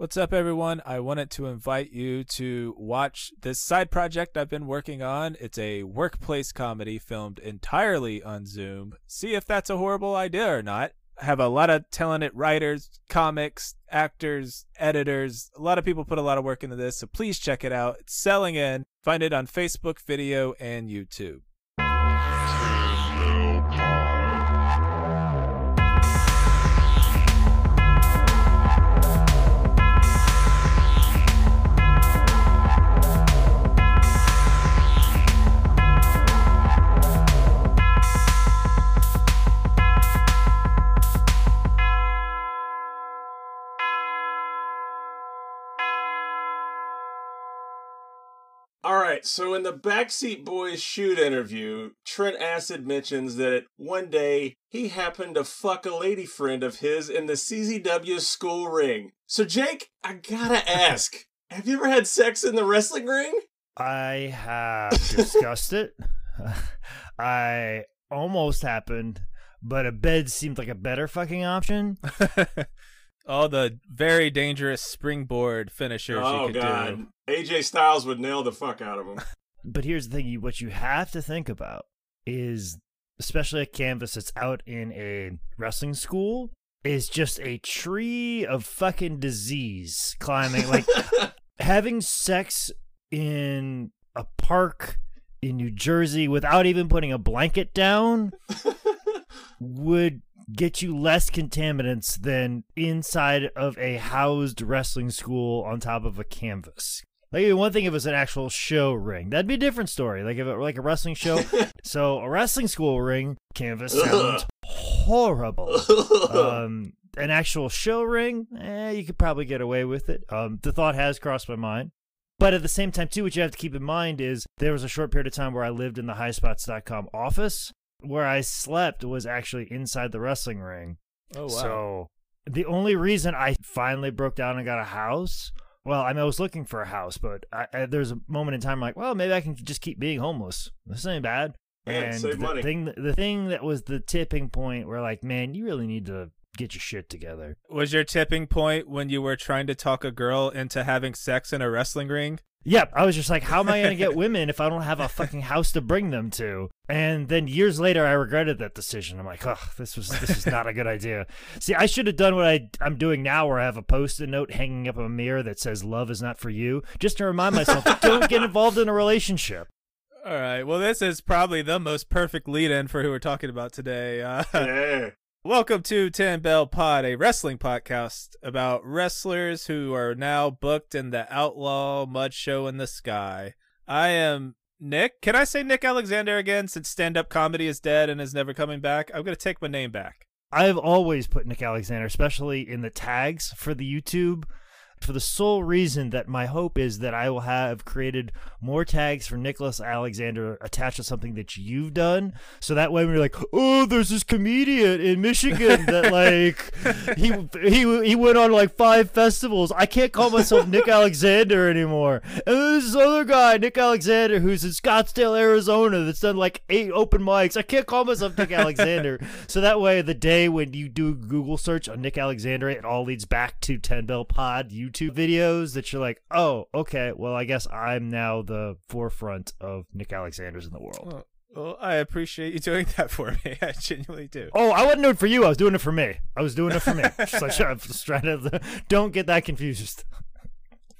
What's up, everyone? I wanted to invite you to watch this side project I've been working on. It's a workplace comedy filmed entirely on Zoom. See if that's a horrible idea or not. I have a lot of talented writers, comics, actors, editors. A lot of people put a lot of work into this, so please check it out. It's selling in. Find it on Facebook, video, and YouTube. Right, so in the Backseat Boys shoot interview, Trent Acid mentions that one day he happened to fuck a lady friend of his in the CZW school ring. So, Jake, I gotta ask have you ever had sex in the wrestling ring? I have discussed it. I almost happened, but a bed seemed like a better fucking option. All the very dangerous springboard finishers oh, you could God. do. AJ Styles would nail the fuck out of him. But here's the thing: what you have to think about is, especially a canvas that's out in a wrestling school, is just a tree of fucking disease climbing. Like having sex in a park in New Jersey without even putting a blanket down would get you less contaminants than inside of a housed wrestling school on top of a canvas. Like one thing if it was an actual show ring, that'd be a different story. Like if it were like a wrestling show, so a wrestling school ring canvas sounds horrible. Um, an actual show ring, eh, you could probably get away with it. Um, the thought has crossed my mind. But at the same time, too, what you have to keep in mind is there was a short period of time where I lived in the highspots.com office where I slept was actually inside the wrestling ring. Oh, wow. So the only reason I finally broke down and got a house, well, I mean, I was looking for a house, but I, I, there's a moment in time I'm like, well, maybe I can just keep being homeless. This ain't bad. Yeah, and save the money. thing, the thing that was the tipping point where like, man, you really need to get your shit together. Was your tipping point when you were trying to talk a girl into having sex in a wrestling ring? Yep, I was just like, how am I going to get women if I don't have a fucking house to bring them to? And then years later, I regretted that decision. I'm like, oh, this was this is not a good idea. See, I should have done what I I'm doing now, where I have a post-it note hanging up on a mirror that says "Love is not for you," just to remind myself, don't get involved in a relationship. All right. Well, this is probably the most perfect lead in for who we're talking about today. Uh, yeah. Welcome to Ten Bell Pod, a wrestling podcast about wrestlers who are now booked in the Outlaw Mud Show in the Sky. I am Nick. Can I say Nick Alexander again since stand up comedy is dead and is never coming back? I'm going to take my name back. I've always put Nick Alexander, especially in the tags for the YouTube, for the sole reason that my hope is that I will have created more tags for Nicholas Alexander attached to something that you've done. So that way when you're like, oh, there's this comedian in Michigan that like he he he went on like five festivals. I can't call myself Nick Alexander anymore. And there's this other guy, Nick Alexander, who's in Scottsdale, Arizona, that's done like eight open mics. I can't call myself Nick Alexander. So that way, the day when you do Google search on Nick Alexander, it all leads back to Ten Bell Pod YouTube videos that you're like, oh, okay, well, I guess I'm now the forefront of Nick Alexander's in the world. Well, well, I appreciate you doing that for me. I genuinely do. Oh, I wasn't doing it for you. I was doing it for me. I was doing it for me. Just like, I'm just trying to don't get that confused.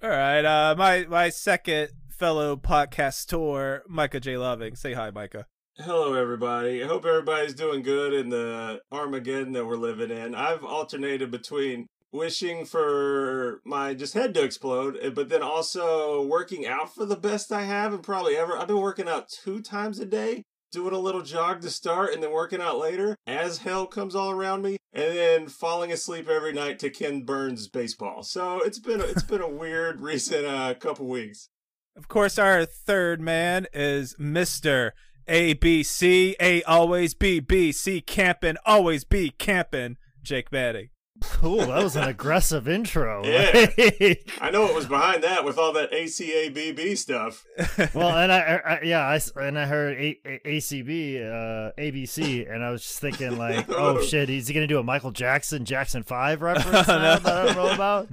All right. Uh, my my second fellow podcast tour, Micah J. Loving. Say hi, Micah. Hello, everybody. I hope everybody's doing good in the Armageddon that we're living in. I've alternated between wishing for my just head to explode, eh, but then also working out for the best I have and probably ever. I've been working out two times a day, doing a little jog to start and then working out later as hell comes all around me, and then falling asleep every night to Ken Burns baseball. So it's been a, it's been a weird recent uh, couple weeks. Of course, our third man is Mister A B C A always B B C camping always be camping. Jake Manning. Cool. That was an aggressive intro. Yeah. I know what was behind that with all that ACABB stuff. well, and I, I yeah, I s- and I heard a- a- ACB, uh, ABC, and I was just thinking like, oh shit, is he gonna do a Michael Jackson Jackson Five reference now that I don't know about?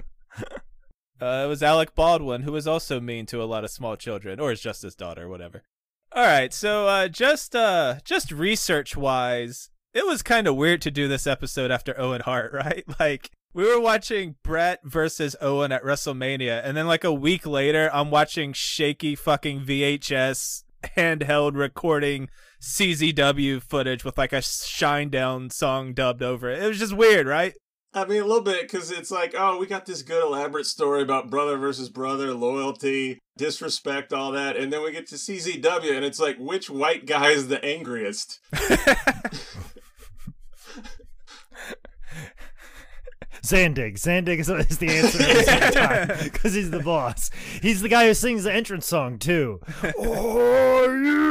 Uh, it was Alec Baldwin, who was also mean to a lot of small children, or is just his daughter, whatever. All right, so uh, just uh, just research wise, it was kind of weird to do this episode after Owen Hart, right? Like we were watching Bret versus Owen at WrestleMania, and then like a week later, I'm watching shaky fucking VHS handheld recording CZW footage with like a Shinedown song dubbed over it. It was just weird, right? I mean, a little bit because it's like, oh, we got this good elaborate story about brother versus brother, loyalty, disrespect, all that, and then we get to CZW, and it's like, which white guy is the angriest? Zandig. Zandig is, is the answer because he's the boss. He's the guy who sings the entrance song too. Oh, Are you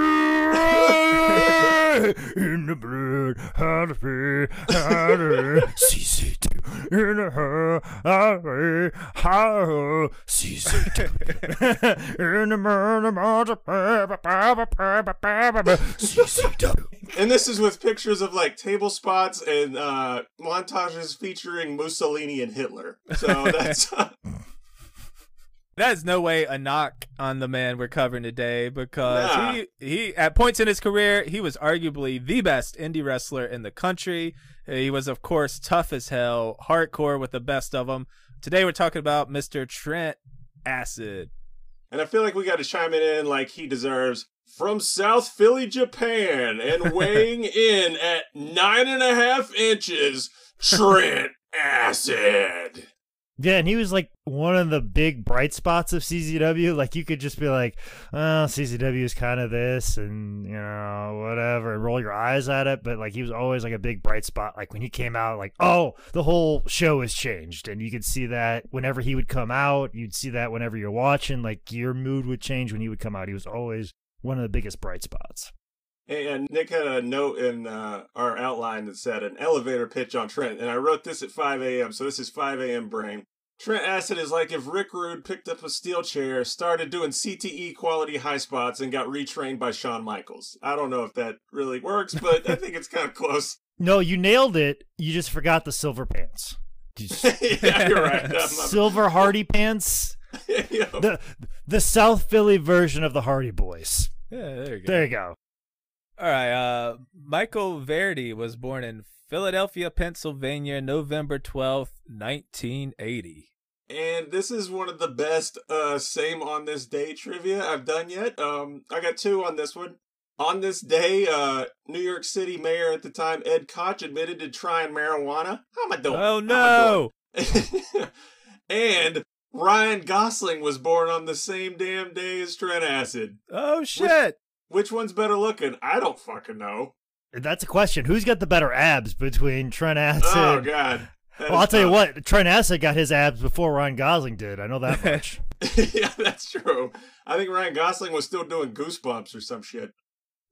in the blood? How to be? How to CC2 in the hair? How to how CC2 in the murder? CC2. And this is with pictures of like table spots and uh, montages featuring Mussolini and Hitler. So that's That is no way a knock on the man we're covering today because Nah. he he at points in his career he was arguably the best indie wrestler in the country. He was of course tough as hell, hardcore with the best of them. Today we're talking about Mr. Trent Acid. And I feel like we got to chime it in like he deserves. From South Philly, Japan, and weighing in at nine and a half inches, Trent Acid. Yeah, and he was like one of the big bright spots of CZW. Like you could just be like, "Oh, CZW is kind of this," and you know, whatever, and roll your eyes at it. But like he was always like a big bright spot. Like when he came out, like, oh, the whole show has changed, and you could see that whenever he would come out. You'd see that whenever you're watching. Like your mood would change when he would come out. He was always one of the biggest bright spots. And Nick had a note in uh, our outline that said an elevator pitch on Trent. And I wrote this at 5 a.m., so this is 5 a.m. brain. Trent Acid is like if Rick Rude picked up a steel chair, started doing CTE quality high spots, and got retrained by Shawn Michaels. I don't know if that really works, but I think it's kind of close. No, you nailed it. You just forgot the silver pants. Yeah, you're right. I'm- I'm- silver Hardy pants. The the South Philly version of the Hardy Boys. Yeah, there you go. There you go. All right. Uh, Michael Verdi was born in Philadelphia, Pennsylvania, November twelfth, nineteen eighty. And this is one of the best uh same on this day trivia I've done yet. Um I got two on this one. On this day, uh New York City mayor at the time, Ed Koch, admitted to trying marijuana. How am I doing? Oh no! Doing? and Ryan Gosling was born on the same damn day as Trent Acid. Oh shit! Which one's better looking? I don't fucking know. That's a question. Who's got the better abs between Trent Acid? Oh god. That well, I'll is tell you what. Trent Acid got his abs before Ryan Gosling did. I know that much. yeah, that's true. I think Ryan Gosling was still doing goosebumps or some shit.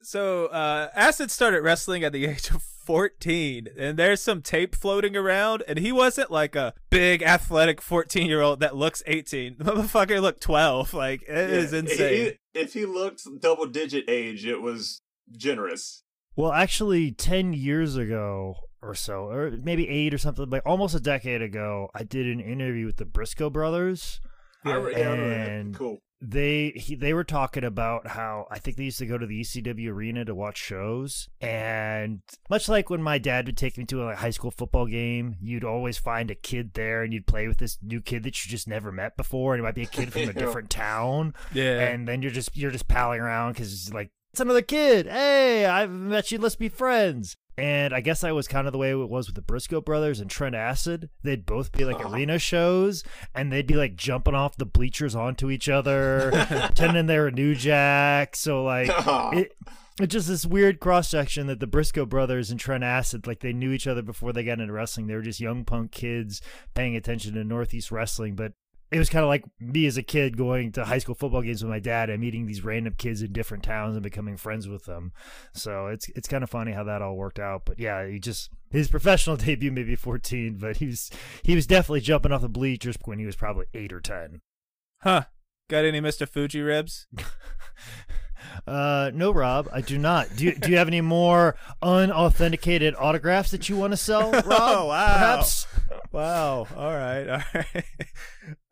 So, uh, Acid started wrestling at the age of 14, and there's some tape floating around, and he wasn't like a big athletic 14 year old that looks 18. The motherfucker looked 12. Like, it is Yeah, insane. If he looked double digit age, it was generous. well, actually, ten years ago or so, or maybe eight or something, like almost a decade ago, I did an interview with the Briscoe brothers. Yeah, and- cool. They he, they were talking about how I think they used to go to the ECW arena to watch shows, and much like when my dad would take me to a like, high school football game, you'd always find a kid there, and you'd play with this new kid that you just never met before, and it might be a kid from a different town, yeah. and then you're just you're just palling around because it's like it's another kid. Hey, I've met you. Let's be friends. And I guess I was kind of the way it was with the Briscoe brothers and Trent Acid. They'd both be like Aw. arena shows, and they'd be like jumping off the bleachers onto each other, pretending they were New Jack. So like uh-huh. it, it's just this weird cross section that the Briscoe brothers and Trent Acid, like they knew each other before they got into wrestling. They were just young punk kids paying attention to Northeast wrestling, but it was kind of like me as a kid going to high school football games with my dad and meeting these random kids in different towns and becoming friends with them. So it's it's kind of funny how that all worked out. But yeah, he just his professional debut maybe 14, but he was he was definitely jumping off the bleachers when he was probably 8 or 10. huh. Got any Mr. Fuji ribs? Uh, no, Rob, I do not. Do you, do you have any more unauthenticated autographs that you want to sell, Rob? Oh, wow. Perhaps. Wow. All right. All right.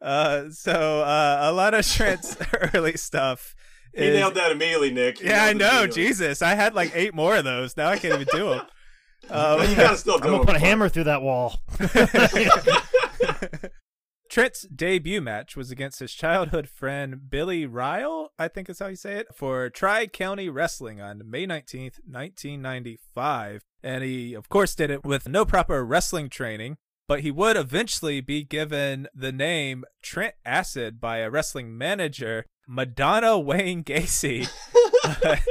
Uh, so uh, a lot of Trent's early stuff. He is- nailed that immediately, Nick. He Yeah, I know. immediately. Jesus, I had like eight more of those. Now I can't even do them. But you gotta still I'm gonna put a hammer through that wall. Trent's debut match was against his childhood friend Billy Ryle, I think is how you say it, for Tri County Wrestling on May 19th, 1995. And he, of course, did it with no proper wrestling training, but he would eventually be given the name Trent Acid by a wrestling manager, Madonna Wayne Gacy.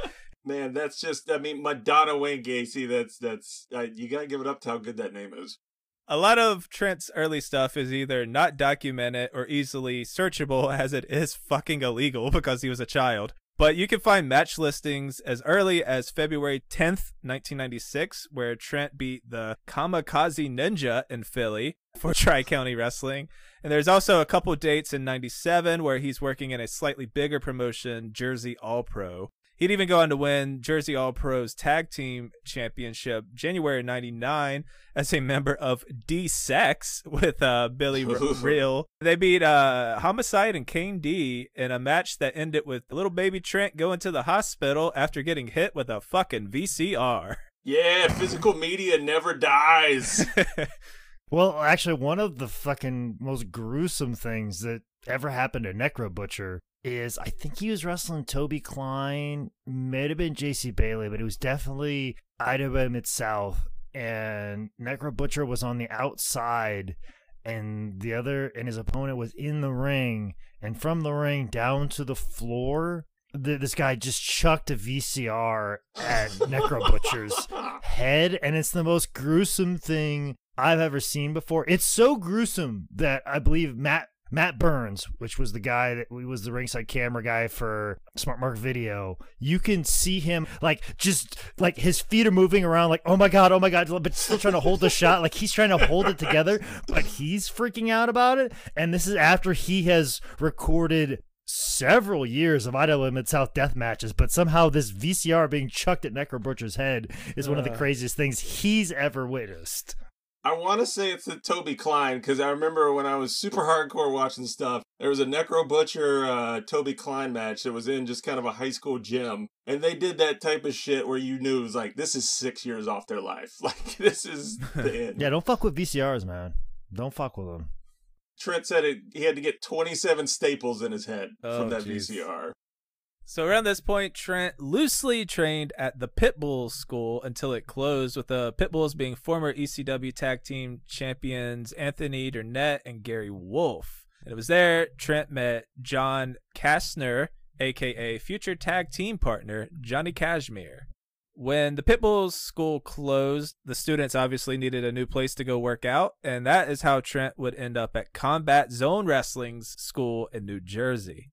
Man, that's just, I mean, Madonna Wayne Gacy, that's, that's, uh, you gotta give it up to how good that name is. A lot of Trent's early stuff is either not documented or easily searchable as it is fucking illegal because he was a child. But you can find match listings as early as February 10th, 1996, where Trent beat the Kamikaze Ninja in Philly for Tri County Wrestling. And there's also a couple dates in 97 where he's working in a slightly bigger promotion, Jersey All Pro. He'd even go on to win Jersey All Pros Tag Team Championship January 99 as a member of D Sex with uh, Billy Real. They beat uh, Homicide and Kane D in a match that ended with little baby Trent going to the hospital after getting hit with a fucking VCR. Yeah, physical media never dies. Well, actually, one of the fucking most gruesome things that ever happened to Necro Butcher is I think he was wrestling Toby Klein, may have been JC Bailey, but it was definitely IWA Mid South. And Necro Butcher was on the outside, and the other, and his opponent was in the ring. And from the ring down to the floor, th- this guy just chucked a VCR at Necro Butcher's head, and it's the most gruesome thing I've ever seen before. It's so gruesome that I believe Matt Matt Burns, which was the guy that was the ringside camera guy for Smart Mark Video, you can see him like just like his feet are moving around, like oh my god, oh my god, but still trying to hold the shot, like he's trying to hold it together, but he's freaking out about it. And this is after he has recorded several years of IWA Mid South death matches, but somehow this VCR being chucked at Necro Butcher's head is one of the craziest things he's ever witnessed. I want to say it's the Toby Klein because I remember when I was super hardcore watching stuff, there was a Necro Butcher uh, Toby Klein match that was in just kind of a high school gym, and they did that type of shit where you knew it was like this is six years off their life, like this is the end. Yeah, don't fuck with VCRs, man. Don't fuck with them. Trent said it, he had to get 27 staples in his head Oh, from that jeez. VCR. So around this point, Trent loosely trained at the Pitbulls school until it closed, with the Pitbulls being former ECW tag team champions Anthony Durante and Gary Wolfe. And it was there Trent met John Kastner, aka future tag team partner Johnny Kashmere. When the Pitbulls school closed, the students obviously needed a new place to go work out, and that is how Trent would end up at Combat Zone Wrestling's school in New Jersey.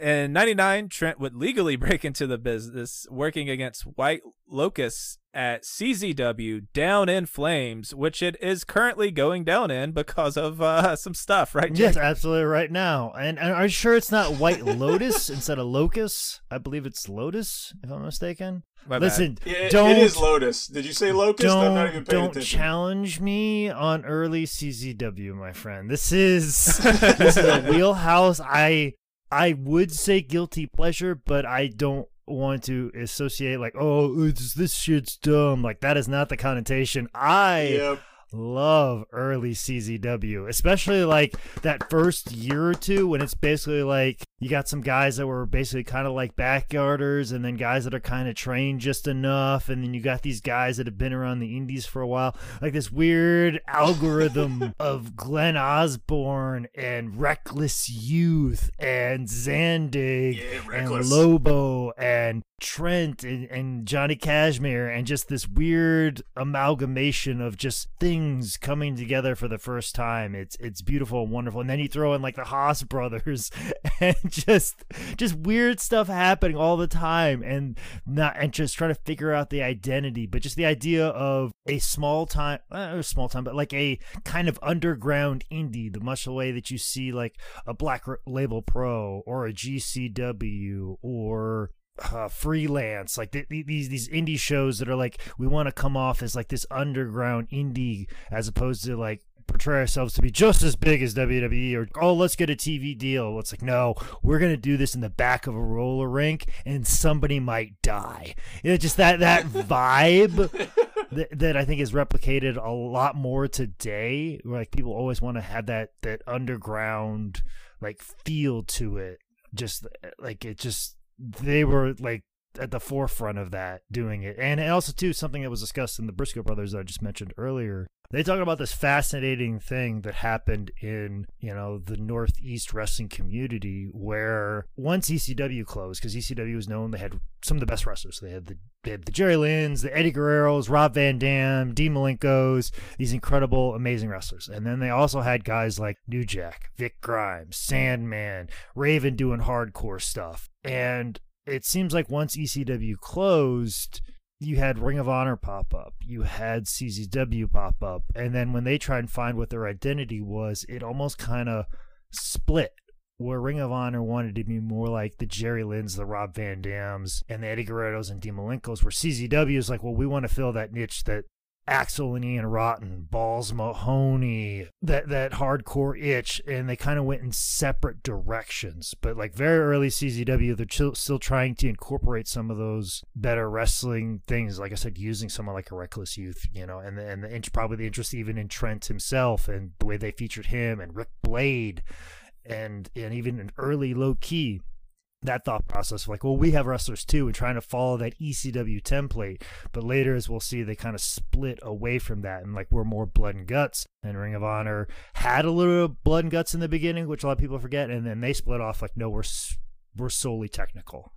In 99, Trent would legally break into the business, working against White Locusts at CZW Down in Flames, which it is currently going down in because of uh, some stuff, right? Yes, absolutely right now. And, and are you sure it's not White Lotus instead of Locust? I believe it's Lotus, if I'm mistaken. My bad. Listen, Yeah, it- don't it is Lotus. Did you say Locust? I'm not even don't paying don't attention. challenge me on early CZW, my friend. This is this is a wheelhouse. I I would say guilty pleasure, but I don't want to associate like oh it's, this shit's dumb. Like that is not the connotation. I Yep. love early CZW, especially like that first year or two when it's basically like you got some guys that were basically kind of like backyarders and then guys that are kind of trained just enough and then you got these guys that have been around the indies for a while like this weird algorithm of Glen Osbourne and Reckless Youth and Zandig Yeah, and. Lobo and Trent and, and Johnny Kashmere and just this weird amalgamation of just things coming together for the first time. It's it's beautiful and wonderful. And then you throw in like the Haas brothers and just just weird stuff happening all the time and not and just trying to figure out the identity, but just the idea of a small time uh, small time, but like a kind of underground indie, the much way that you see like a Black Label Pro or a GCW or uh, freelance like th- th- these these indie shows that are like we want to come off as like this underground indie as opposed to like portray ourselves to be just as big as WWE or oh let's get a TV deal. It's like no, we're gonna do this in the back of a roller rink and somebody might die. You know, just that that vibe that, that I think is replicated a lot more today. Where like people always want to have that that underground like feel to it. Just like it just they were like at the forefront of that doing it and also too something that was discussed in the briscoe brothers that i just mentioned earlier they talk about this fascinating thing that happened in you know the northeast wrestling community where once ecw closed because ecw was known they had some of the best wrestlers. They had the they had the jerry lynn's the eddie guerreros rob van dam dean malenkos these incredible amazing wrestlers. And then they also had guys like new jack vic grimes sandman raven doing hardcore stuff. And it seems like once ECW closed, you had Ring of Honor pop up, you had CZW pop up, and then when they tried and find what their identity was, it almost kind of split. Where Ring of Honor wanted to be more like the Jerry Lynn's, the Rob Van Dams, and the Eddie Guerreros and Dean Malenkos, where CZW is like, well, we want to fill that niche that Axl and Ian Rotten, Balls Mahoney, that that hardcore itch, and they kind of went in separate directions. But like very early CZW, they're still, trying to incorporate some of those better wrestling things. Like I said, using someone like a Reckless Youth, you know, and and the, probably the interest even in Trent himself and the way they featured him and Rick Blade, and and even an early Low Ki that thought process like well we have wrestlers too and trying to follow that ecw template but later as we'll see they kind of split away from that and like we're more blood and guts. And ring of honor had a little blood and guts in the beginning which a lot of people forget and then they split off like no we're we're solely technical.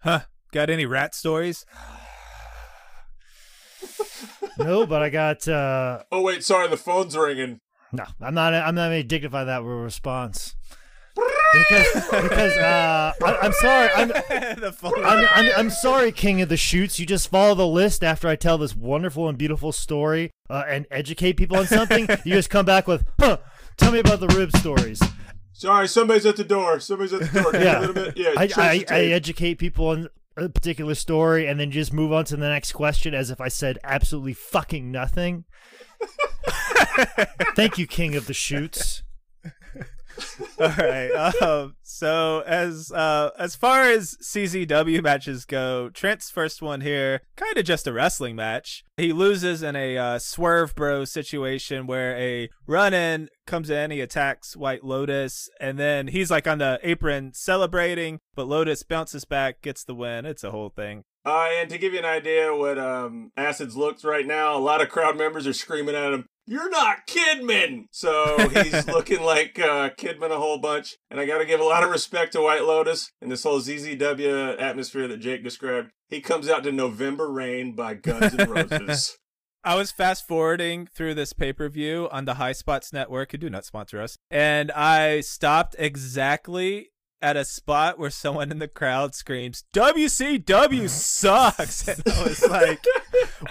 Huh? Got any rat stories? No but i got uh oh wait sorry the phone's ringing. No i'm not i'm not going to dignify that with a response because because uh, I, am sorry. I'm, I'm, I'm, I'm sorry, King of the Shoots. You just follow the list after I tell this wonderful and beautiful story uh, and educate people on something. you just come back with, huh? Tell me about the rib stories. Sorry, somebody's at the door. Somebody's at the door. yeah, yeah. I, I, I educate people on a particular story and then just move on to the next question as if I said absolutely fucking nothing. Thank you, King of the Shoots. All right. Um, so as uh, as far as CZW matches go, Trent's first one here, kind of just a wrestling match. He loses in a uh, swerve bro situation where a run in comes in, he attacks White Lotus, and then he's like on the apron celebrating, but Lotus bounces back, gets the win. It's a whole thing. Uh, and to give you an idea what um, Acid's looks right now, a lot of crowd members are screaming at him, you're not Kidman. So he's looking like uh, Kidman a whole bunch. And I got to give a lot of respect to White Lotus and this whole CZW atmosphere that Jake described. He comes out to November Rain by Guns N' Roses. I was fast forwarding through this pay per view on the High Spots Network, who do not sponsor us, and I stopped exactly at a spot where someone in the crowd screams WCW sucks and I was like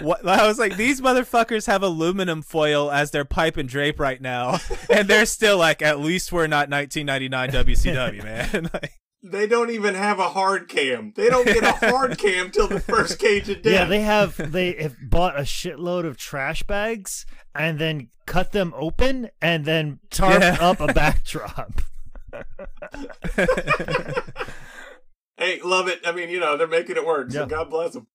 what I was like these motherfuckers have aluminum foil as their pipe and drape right now and they're still like at least we're not 1999 WCW man like, they don't even have a hard cam. They don't get a hard cam till the first cage of death. Yeah, they have they have bought a shitload of trash bags and then cut them open and then tarp yeah. up a backdrop. hey, love it. I mean, you know, they're making it work. So yeah. God bless them.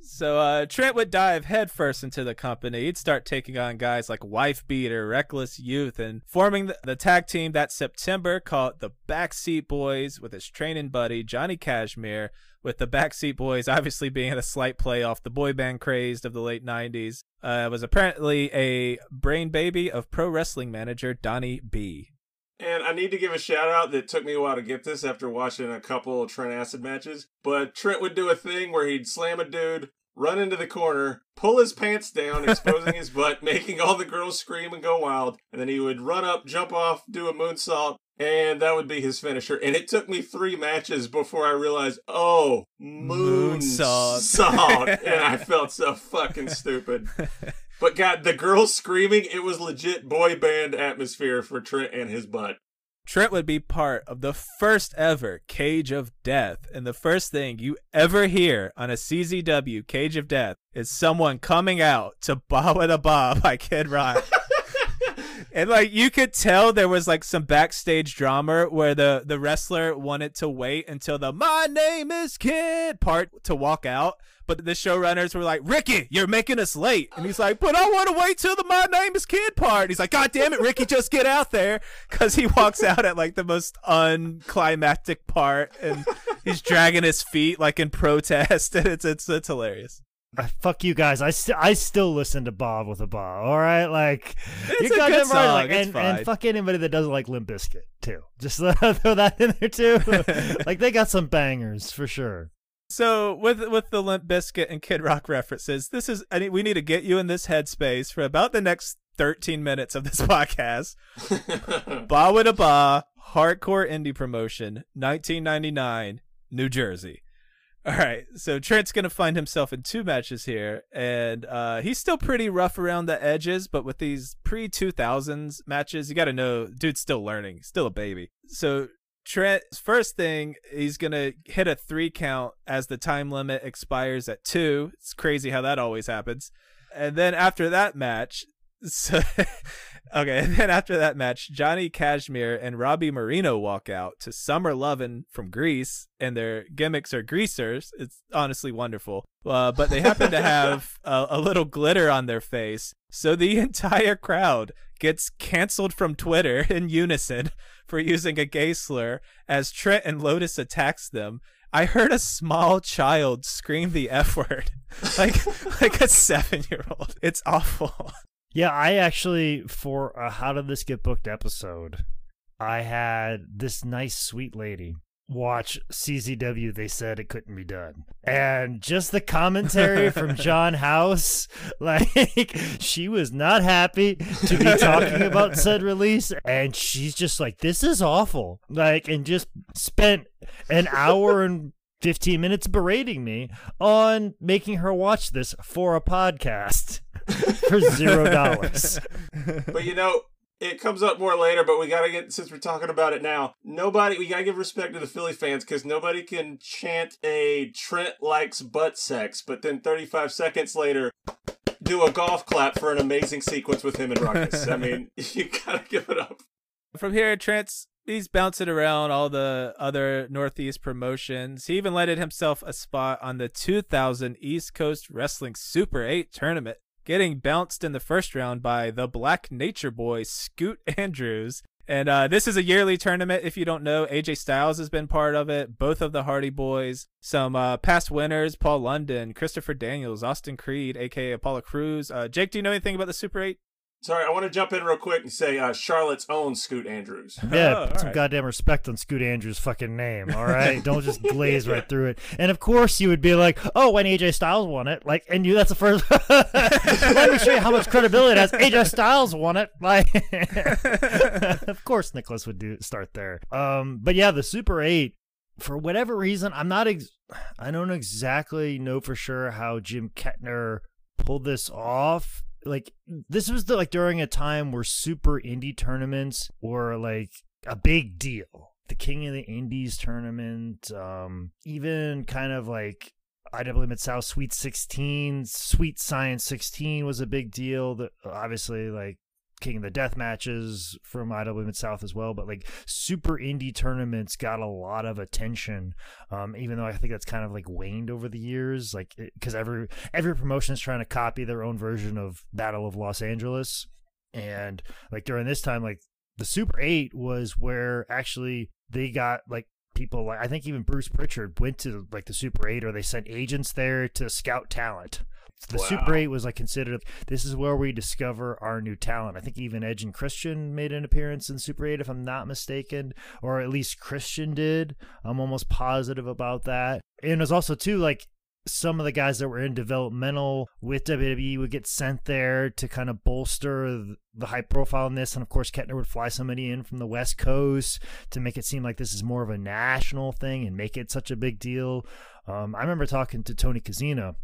So uh, Trent would dive headfirst into the company. He'd start taking on guys like Wife Beater, Reckless Youth, and forming the, tag team that September called the Backseat Boys with his training buddy Johnny Kashmere. With the Backseat Boys obviously being a slight play off the boy band crazed of the late 90s. Uh, was apparently a brain baby of pro wrestling manager Donnie B. And I need to give a shout out that took me a while to get this after watching a couple of Trent Acid matches. But Trent would do a thing where he'd slam a dude, run into the corner, pull his pants down, exposing his butt, making all the girls scream and go wild. And then he would run up, jump off, do a moonsault, and that would be his finisher. And it took me three matches before I realized, oh, moonsault. Salt. and I felt so fucking stupid. But God, the girls screaming, it was legit boy band atmosphere for Trent and his butt. Trent would be part of the first ever Cage of Death. And the first thing you ever hear on a CZW Cage of Death is someone coming out to Bawitdaba by Kid Rock. and like you could tell there was like some backstage drama where the the wrestler wanted to wait until the "My name is Kid" part to walk out, but the showrunners were like, "Ricky, you're making us late," and he's like, "But I want to wait till the "My name is Kid" part." He's like, "God damn it, Ricky, just get out there," because he walks out at like the most unclimactic part, and he's dragging his feet like in protest, and it's it's it's hilarious. Uh, fuck you guys. I still I still listen to Bawitdaba. All right, like It's you got them right. Like, and, and fuck anybody that doesn't like Limp Bizkit too. Just throw that in there too. like they got some bangers for sure. So with with the Limp Bizkit and Kid Rock references, this is I need, we need to get you in this headspace for about the next 13 minutes of this podcast. Bawitdaba, hardcore indie promotion, 1999, New Jersey. All right, so Trent's gonna find himself in two matches here, and uh, he's still pretty rough around the edges. But with these pre 2000s matches, you got to know, dude's still learning, still a baby. So Trent's first thing, he's gonna hit a three count as the time limit expires at two. It's crazy how that always happens. And then after that match, so okay, and then after that match, Johnny Kashmere and Robbie Mireno walk out to Summer Lovin' from Grease, and their gimmicks are greasers. It's honestly wonderful. Uh, but they happen to have a, a little glitter on their face, so the entire crowd gets canceled from Twitter in unison for using a gay slur as Trent and Lotus attacks them. I heard a small child scream the F word, like like a seven year old. It's awful. Yeah, I actually for a how did this get booked episode, I had this nice sweet lady watch CZW. They said it couldn't be done, and just the commentary from John House, like she was not happy to be talking about said release, and she's just like, "This is awful," like, and just spent an hour and. 15 minutes berating me on making her watch this for a podcast for zero dollars. but you know, it comes up more later, but we gotta get since we're talking about it now. Nobody, we gotta give respect to the Philly fans because nobody can chant a Trent likes butt sex, but then 35 seconds later do a golf clap for an amazing sequence with him and Ruckus. I mean, you gotta give it up. From here, Trent's he's bouncing around all the other Northeast promotions. He even landed himself a spot on the 2000 East Coast Wrestling Super 8 tournament, getting bounced in the first round by the Black Nature Boy Scoot Andrews. And uh, this is a yearly tournament. If you don't know, AJ Styles has been part of it. Both of the Hardy Boys, some uh, past winners: Paul London, Christopher Daniels, Austin Creed, aka Apollo Crews. Uh, Jake, do you know anything about the Super Eight? Sorry, I want to jump in real quick and say uh, Charlotte's own Scoot Andrews. Yeah, Oh, put some alright. goddamn respect on Scoot Andrews' fucking name, all right? Don't just glaze right through it. And of course, you would be like, "Oh, when AJ Styles won it, like," and you—that's the first. Let me show you how much credibility it has. AJ Styles won it, like. of course, Nicholas would do start there. Um, but yeah, the Super Eight. For whatever reason, I'm not. Ex- I don't exactly know for sure how Jim Kettner pulled this off like this was the, like during a time where super indie tournaments were like a big deal the king of the indies tournament um even kind of like IWA Mid South Sweet 16, Sweet Science 16 was a big deal. That obviously like King of the Death matches from IWA Mid South as well, but like super indie tournaments got a lot of attention. Um, even though I think that's kind of like waned over the years, like because every every promotion is trying to copy their own version of Battle of Los Angeles, and like during this time, like the Super Eight was where actually they got like people like I think even Bruce Pritchard went to like the Super 8 or they sent agents there to scout talent. The Wow. Super 8 was like considered this is where we discover our new talent. I think even Edge and Christian made an appearance in Super 8 if I'm not mistaken, or at least Christian did. I'm almost positive about that. And it was also too like some of the guys that were in developmental with WWE would get sent there to kind of bolster the high profileness. And of course, Kettner would fly somebody in from the West Coast to make it seem like this is more of a national thing and make it such a big deal. Um, I remember talking to Tony Kozina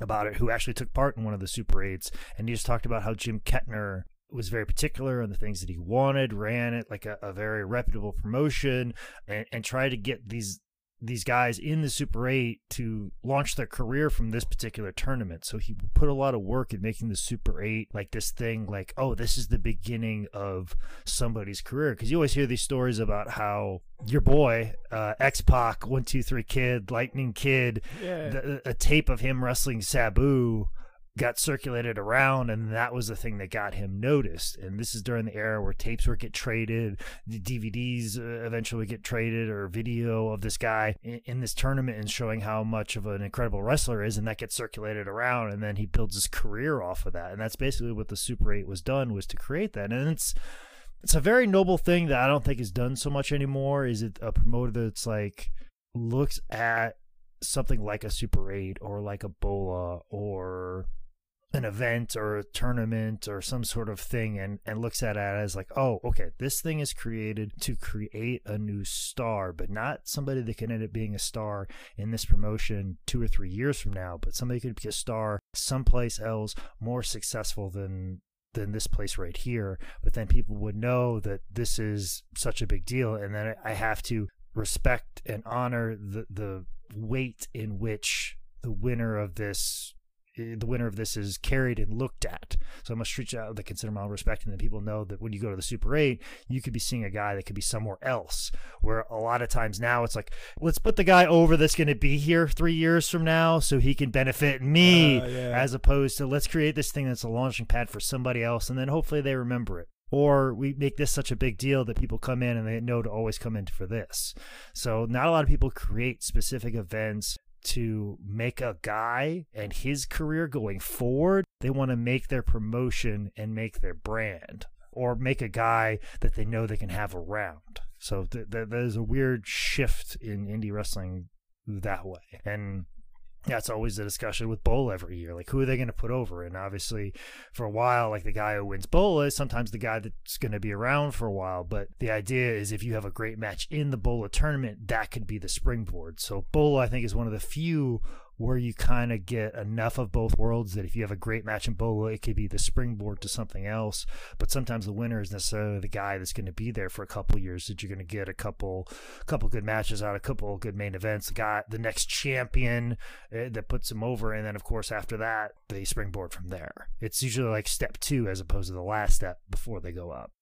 about it, who actually took part in one of the Super 8s, and he just talked about how Jim Kettner was very particular on the things that he wanted, ran it like a, a very reputable promotion, and, and tried to get these these guys in the Super 8 to launch their career from this particular tournament. So he put a lot of work in making the Super 8 like this thing, like, oh, this is the beginning of somebody's career. Because you always hear these stories about how your boy, uh, X Pac, 123 Kid, Lightning Kid, Yeah. the, a tape of him wrestling Sabu got circulated around and that was the thing that got him noticed. And this is during the era where tapes would get traded the dvds uh, eventually would get traded or video of this guy in, this tournament and showing how much of an incredible wrestler is and that gets circulated around and then he builds his career off of that. And that's basically what the super 8 was done was to create that. And it's it's a very noble thing that i don't think is done so much anymore. Is it a promoter that's like looks at something like a super 8 or like a bola or an event or a tournament or some sort of thing and, and looks at it as like, oh, okay, this thing is created to create a new star, but not somebody that can end up being a star in this promotion two or three years from now, but somebody could be a star someplace else more successful than than this place right here. But then people would know that this is such a big deal, and then I have to respect and honor the the weight in which the winner of this the winner of this is carried and looked at. So I must treat you with a considerable amount of respect, and then people know that when you go to the Super 8, you could be seeing a guy that could be somewhere else. Where a lot of times now it's like, let's put the guy over that's going to be here three years from now so he can benefit me, Uh, yeah. as opposed to let's create this thing that's a launching pad for somebody else, and then hopefully they remember it. Or we make this such a big deal that people come in and they know to always come in for this. So not a lot of people create specific events to make a guy and his career going forward. They want to make their promotion and make their brand or make a guy that they know they can have around. So th- th- there's a weird shift in indie wrestling that way. And that's always the discussion with Bowl every year. Like, who are they going to put over? And obviously, for a while, like the guy who wins Bowl is sometimes the guy that's going to be around for a while. But the idea is if you have a great match in the Bola tournament, that could be the springboard. So, bowl I think, is one of the few where you kind of get enough of both worlds that if you have a great match in Bola, it could be the springboard to something else. But sometimes the winner is necessarily the guy that's going to be there for a couple years that you're going to get a couple couple good matches out, a couple good main events, the guy the next champion uh, that puts him over and then of course after that they springboard from there. It's usually like step 2 as opposed to the last step before they go up.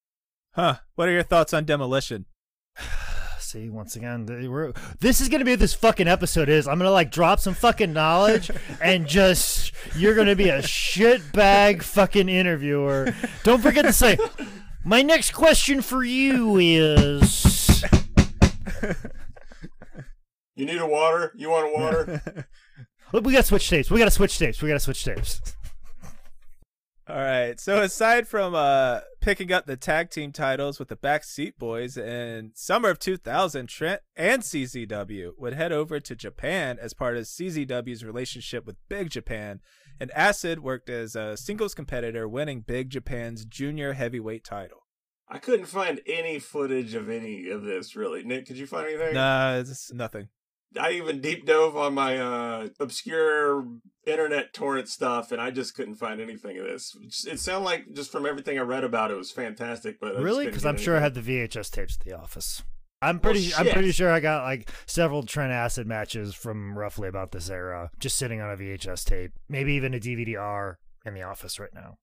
Huh. What are your thoughts on demolition? See, once again, we're, this is gonna be what this fucking episode is. I'm gonna like drop some fucking knowledge and just you're gonna be a shitbag fucking interviewer. Don't forget to say, my next question for you is. You need a water? You want a water? Look, we gotta switch tapes. We gotta switch tapes. We gotta switch tapes. All right. So aside from uh picking up the tag team titles with the Backseat Boys in summer of 2000, Trent and CZW would head over to Japan as part of CZW's relationship with Big Japan, and Acid worked as a singles competitor, winning Big Japan's junior heavyweight title. I couldn't find any footage of any of this really. Nick, could you find anything? Nah, it's nothing. I even deep dove on my uh, obscure internet torrent stuff, and I just couldn't find anything of this. It sounded like just from everything I read about it, it was fantastic. But I Really? Because I'm sure I anything. had the VHS tapes at the office. I'm pretty. I'm pretty sure I got like several Trent Acid matches from roughly about this era, just sitting on a VHS tape, maybe even a DVD-R in the office right now.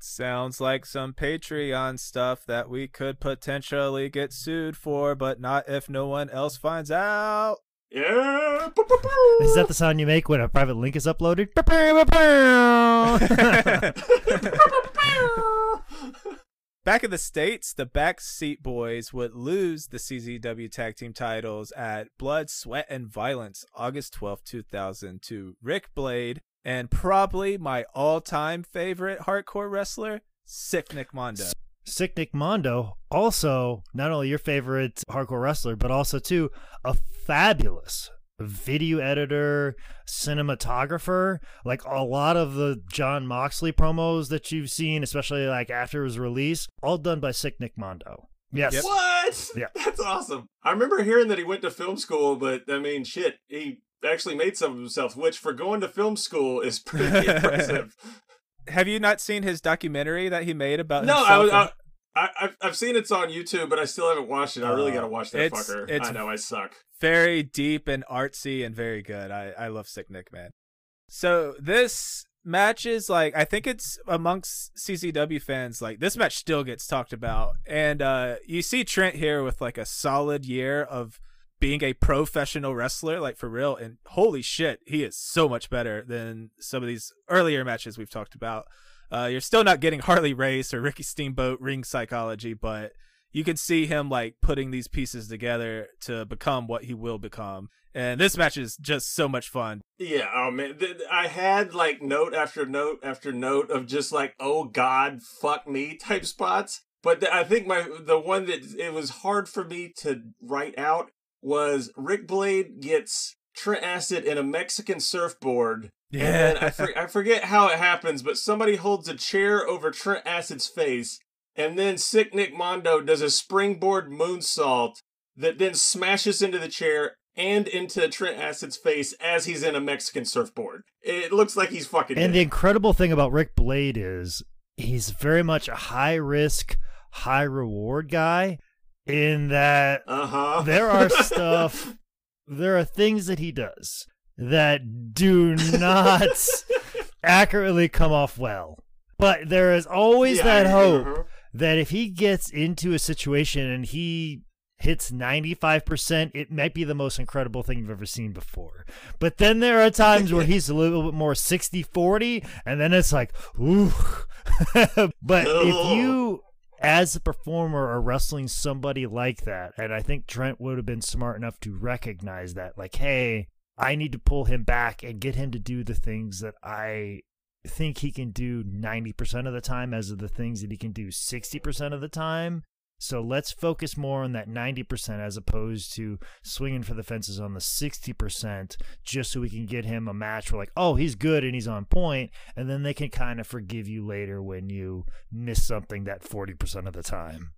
Sounds like some Patreon stuff that we could potentially get sued for, but not if no one else finds out. Yeah. Is that the sound you make when a private link is uploaded? Back in the States, the Backseat Boys would lose the CZW Tag Team titles at Blood, Sweat, and Violence, August 12, 2000, to Rick Blade and probably my all time favorite hardcore wrestler, Sick Nick Mondo. Sick Nick Mondo, also not only your favorite hardcore wrestler, but also too a fabulous video editor, cinematographer. Like a lot of the Jon Moxley promos that you've seen, especially like after it was released, all done by Sick Nick Mondo. Yes. Yep. What? Yeah. That's awesome. I remember hearing that he went to film school, but I mean, shit, he actually made some of himself, which for going to film school is pretty impressive. Have you not seen his documentary that he made about No, himself? I was. I, I, I've I've seen it's on YouTube, but I still haven't watched it. I really Uh, got to watch that it's- fucker. it's- I know I suck. very deep and artsy and very good. I, I love Sick Nick, man. So this match is like I think it's amongst CZW fans like this match still gets talked about, and uh, you see Trent here with like a solid year of being a professional wrestler, like for real. And holy shit, he is so much better than some of these earlier matches we've talked about. Uh, you're still not getting Harley Race or Ricky Steamboat ring psychology, but you can see him like putting these pieces together to become what he will become. And this match is just so much fun. Yeah, oh man, I had like note after note after note of just like oh god, fuck me type spots. But I think my the one that it was hard for me to write out was Ric Blade gets Trent Acid in a Mexican surfboard. And then I, for- I forget how it happens, but somebody holds a chair over Trent Acid's face, and then Sick Nick Mondo does a springboard moonsault that then smashes into the chair and into Trent Acid's face as he's in a Mexican surfboard. It looks like he's fucking. And the incredible thing about Ric Blade is he's very much a high risk, high reward guy in that uh huh. there are stuff, there are things that he does that do not accurately come off well. But there is always that hope that if he gets into a situation and he hits 95%, it might be the most incredible thing you've ever seen before. But then there are times where he's a little bit more 60 40, and then it's like, ooh. but if you, as a performer, are wrestling somebody like that, and I think Trent would have been smart enough to recognize that, like, hey, I need to pull him back and get him to do the things that I think he can do 90% of the time as of the things that he can do 60% of the time. So let's focus more on that 90% as opposed to swinging for the fences on the 60% just so we can get him a match where, like, oh, he's good and he's on point, And then they can kind of forgive you later when you miss something that 40% of the time.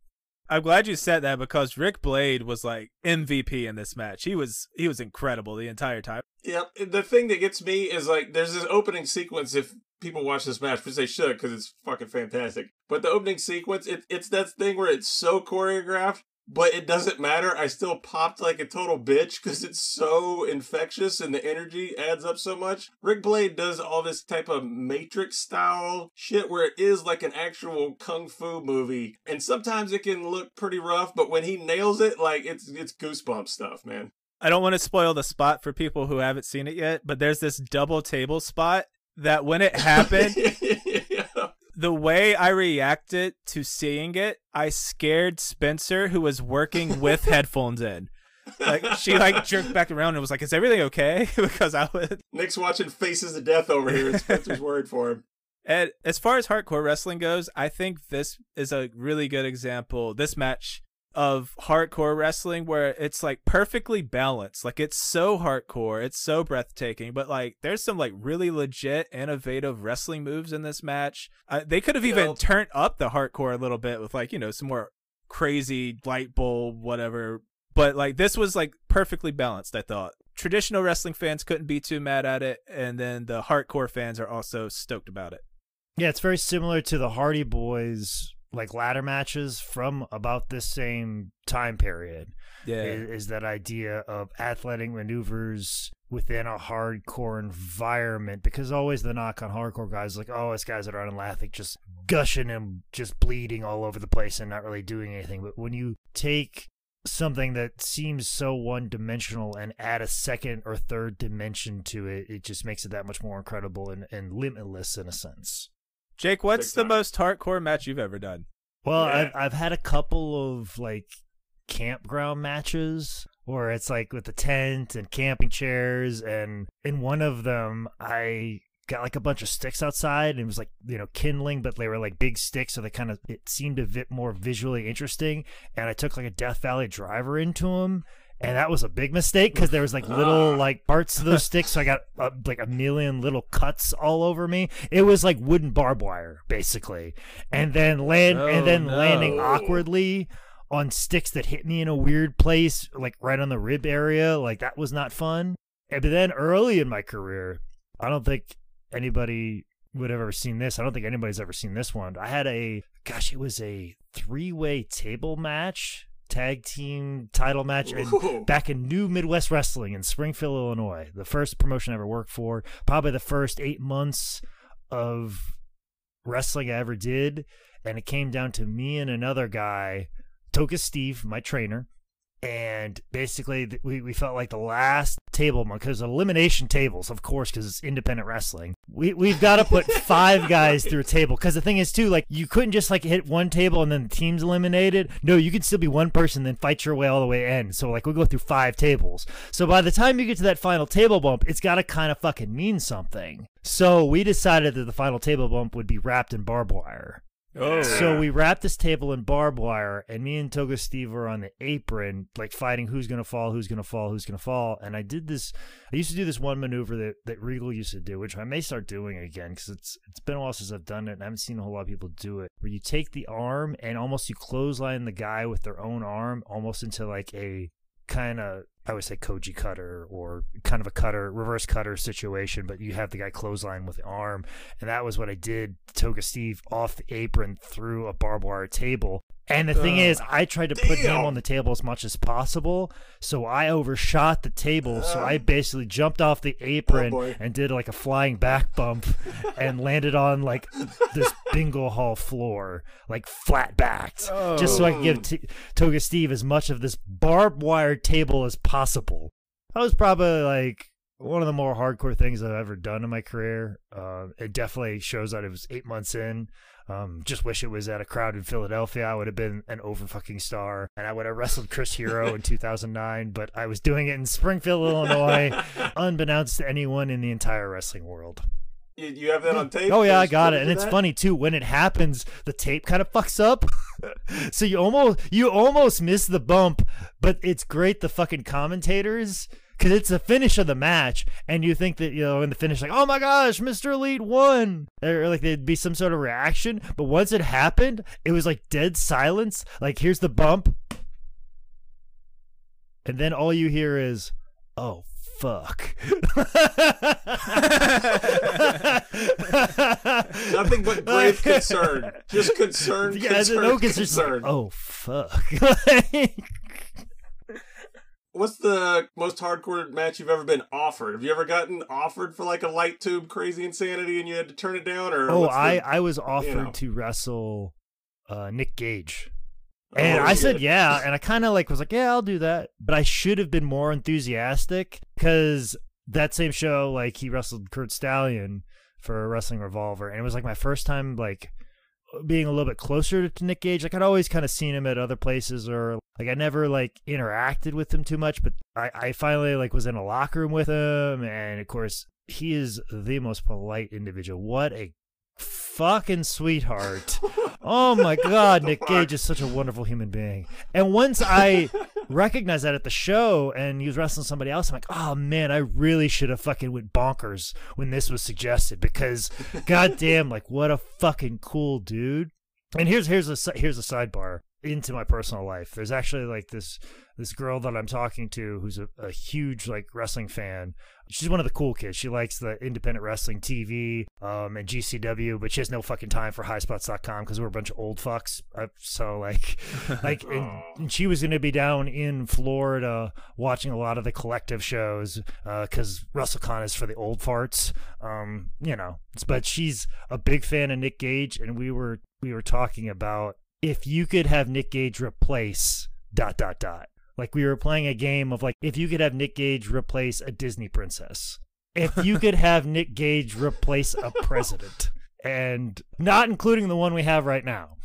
I'm glad you said that because Ric Blade was like MVP in this match. He was he was incredible the entire time. Yep. The thing that gets me is like there's this opening sequence. If people watch this match, which they should, because it's fucking fantastic. But the opening sequence, it, it's that thing where it's so choreographed, but it doesn't matter. I still popped like a total bitch because it's so infectious and the energy adds up so much. Ric Blade does all this type of Matrix style shit where it is like an actual kung fu movie, and sometimes it can look pretty rough, but when he nails it, like it's it's goosebump stuff, man. I don't want to spoil the spot for people who haven't seen it yet, but there's this double table spot that when it happened, the way I reacted to seeing it, I scared Spencer, who was working with headphones in. Like she like jerked back around and was like, "Is everything okay?" because I was. Nick's watching Faces of Death over here, and Spencer's worried for him. And as far as hardcore wrestling goes, I think this is a really good example. This match of hardcore wrestling where it's like perfectly balanced. Like it's so hardcore, it's so breathtaking, but like there's some like really legit innovative wrestling moves in this match. Uh, they could have You even know- turned up the hardcore a little bit with like, you know, some more crazy light bulb whatever. But like this was like perfectly balanced, I thought. Traditional wrestling fans couldn't be too mad at it, and then the hardcore fans are also stoked about it. Yeah, it's very similar to the Hardy Boys like ladder matches from about this same time period. Yeah. Is, is that idea of athletic maneuvers within a hardcore environment? Because always the knock on hardcore guys like, oh, it's guys that are unathletic, just gushing and just bleeding all over the place and not really doing anything. But when you take something that seems so one dimensional and add a second or third dimension to it, it just makes it that much more incredible and, and limitless in a sense. Jake, what's Big the most hardcore match you've ever done? Well, Yeah. I've I've had a couple of like campground matches where it's like with the tent and camping chairs, and in one of them I got like a bunch of sticks outside and it was like you know kindling but they were like big sticks so they kind of it seemed a bit more visually interesting and i took like a death valley driver into them and that was a big mistake because there was like little like parts of those sticks so i got uh, like a million little cuts all over me it was like wooden barbed wire basically and then land Oh, and then no. landing awkwardly on sticks that hit me in a weird place like right on the rib area like that was not fun and but then early in my career i don't think anybody would have ever seen this. I don't think anybody's ever seen this one. I had a gosh, it was a three way table match, tag team title match in, back in New Midwest Wrestling in Springfield, Illinois. The first promotion I ever worked for. Probably the first eight months of wrestling I ever did. And it came down to me and another guy, Toga Steve, my trainer. And basically, we, we felt like the last table because elimination tables, of course, because it's independent wrestling. We we've got to put five guys through a table because the thing is too, like you couldn't just like hit one table and then the team's eliminated. No, you could still be one person then fight your way all the way in. So like we go through five tables. So by the time you get to that final table bump, it's got to kind of fucking mean something. So we decided that the final table bump would be wrapped in barbed wire. Oh, So we wrapped this table in barbed wire, and me and Toga Steve were on the apron, like fighting who's gonna fall, who's gonna fall, who's gonna fall. And I did this. I used to do this one maneuver that that Regal used to do, which I may start doing again because it's it's been a while since I've done it, and I haven't seen a whole lot of people do it. Where you take the arm and almost you clothesline the guy with their own arm, almost into like a kind of I would say Koji cutter or kind of a cutter, reverse cutter situation, but you have the guy clothesline with the arm. And that was what I did to Toga Steve off the apron through a barbed wire table. And the thing is, I tried to put him on the table as much as possible. So I overshot the table. So I basically jumped off the apron Oh, and did like a flying back bump and landed on like this bingo hall floor, like flat backed, just so I could give T- Toga Steve as much of this barbed wire table as possible. That was probably like one of the more hardcore things I've ever done in my career. Uh, it definitely shows that it was eight months in. Um, just wish it was at a crowd in Philadelphia. I would have been an over fucking star, and I would have wrestled Chris Hero in 2009. But I was doing it in Springfield, Illinois, unbeknownst to anyone in the entire wrestling world. You, you have that on tape? Oh yeah, I got it, and it's that? funny too. When it happens, the tape kind of fucks up, so you almost you almost miss the bump. But it's great the fucking commentators because it's the finish of the match, and you think that you know in the finish like, oh my gosh, Mister Elite won, or like there'd be some sort of reaction. But once it happened, it was like dead silence. Like here's the bump, and then all you hear is, oh. Fuck. Nothing but grave concern. Just concern, Yeah, concern, no concern. Concern. oh fuck. What's the most hardcore match you've ever been offered? Have you ever gotten offered for like a light tube crazy insanity and you had to turn it down? Or oh, what's the- I I was offered know. to wrestle uh, Nick Gage, Oh, and I said yeah, and I kind of like was like yeah, I'll do that, but I should have been more enthusiastic because that same show like he wrestled Curt Stallion for a Wrestling Revolver, and it was like my first time like being a little bit closer to Nick Gage. Like I'd always kind of seen him at other places or like I never like interacted with him too much, but I, I finally like was in a locker room with him and of course he is the most polite individual. What a fucking sweetheart. oh my god, Nick Gage is such a wonderful human being. And once I recognized that at the show and he was wrestling somebody else, I'm like, oh man, I really should have fucking went bonkers when this was suggested because goddamn, like what a fucking cool dude. And here's here's a here's a sidebar into my personal life. There's actually like this this girl that I'm talking to who's a, a huge like wrestling fan. She's one of the cool kids. She likes the independent wrestling TV um, and GCW, but she has no fucking time for highspots.com because we're a bunch of old fucks. Uh, so like, like, and, and she was going to be down in Florida watching a lot of the collective shows because WrestleCon is for the old farts. Um, you know, but she's a big fan of Nick Gage, and we were we were talking about if you could have Nick Gage replace dot dot dot. Like we were playing a game of like if you could have Nick Gage replace a Disney princess. If you could have Nick Gage replace a president. And not including the one we have right now.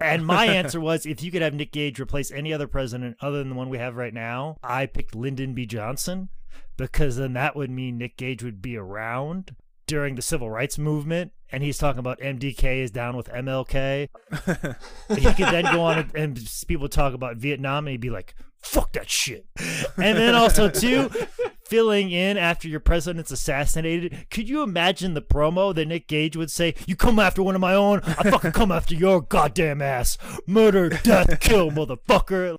And my answer was if you could have Nick Gage replace any other president other than the one we have right now, I picked Lyndon B. Johnson because then that would mean Nick Gage would be around during the civil rights movement and he's talking about MDK is down with MLK. he could then go on and, and people talk about Vietnam and he'd be like, fuck that shit. And then also, too, filling in after your president's assassinated. Could you imagine the promo that Nick Gage would say, You come after one of my own, I fucking come after your goddamn ass. Murder, death, kill, motherfucker.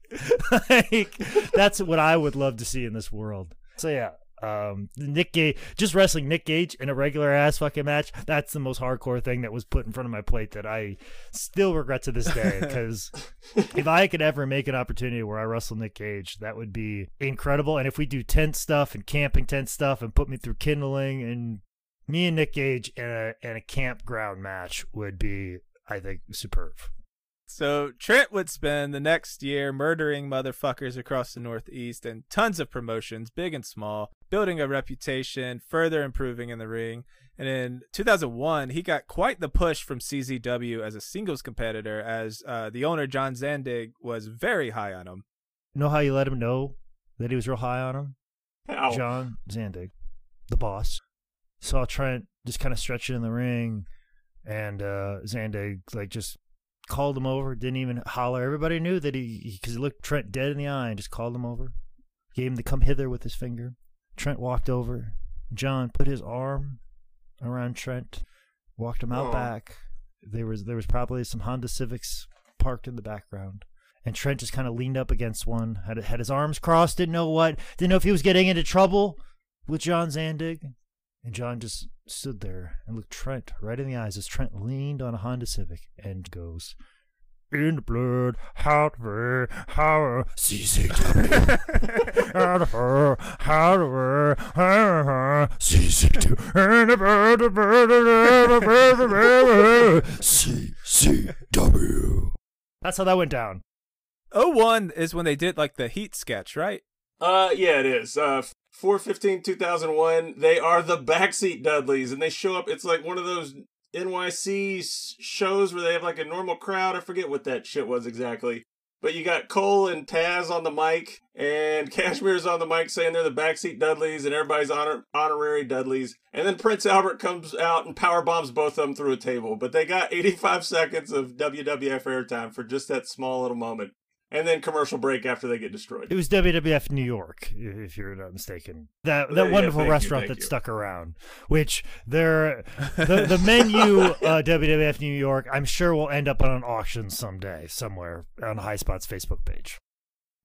like, that's what I would love to see in this world. So, yeah. Um, Nick Gage, just wrestling Nick Gage in a regular ass fucking match. That's the most hardcore thing that was put in front of my plate that I still regret to this day. Because if I could ever make an opportunity where I wrestle Nick Gage, that would be incredible. And if we do tent stuff and camping tent stuff and put me through kindling and me and Nick Gage in a in a campground match would be, I think, superb. So Trent would spend the next year murdering motherfuckers across the Northeast and tons of promotions, big and small, building a reputation, further improving in the ring. And in 2001, he got quite the push from CZW as a singles competitor, as uh, the owner John Zandig was very high on him. Know how you let him know that he was real high on him? Ow. John Zandig, the boss, saw Trent just kind of stretching in the ring, and uh, Zandig like just called him over, didn't even holler. Everybody knew that he, because he, looked Trent dead in the eye and just called him over. Gave him to come hither with his finger. Trent walked over. John put his arm around Trent, walked him out Oh. back. There was there was probably some Honda Civics parked in the background. And Trent just kind of leaned up against one, had had his arms crossed, didn't know what, didn't know if he was getting into trouble with John Zandig. And John just stood there and looked Trent right in the eyes as Trent leaned on a Honda Civic and goes, In the blood, out of her, how CCW. Out of her, out of her, out of her, CCW. In the blood, the blood, the blood, blood, CCW. That's how that went down. 01 is when they did like the Heat sketch, right? Uh, yeah, it is. Uh, 415 2001. They are the backseat Dudleys, and they show up. It's like one of those NYC shows where they have like a normal crowd. I forget what that shit was exactly. But you got Cole and Taz on the mic, and Kashmere's on the mic saying they're the backseat Dudleys, and everybody's honor- honorary Dudleys. And then Prince Albert comes out and power bombs both of them through a table. But they got 85 seconds of WWF airtime for just that small little moment. And then commercial break after they get destroyed. It was WWF New York, if you're not mistaken. That that yeah, wonderful you, restaurant thank that you. stuck around, which there the the menu uh, WWF New York, I'm sure will end up on an auction someday somewhere on High Spot's Facebook page.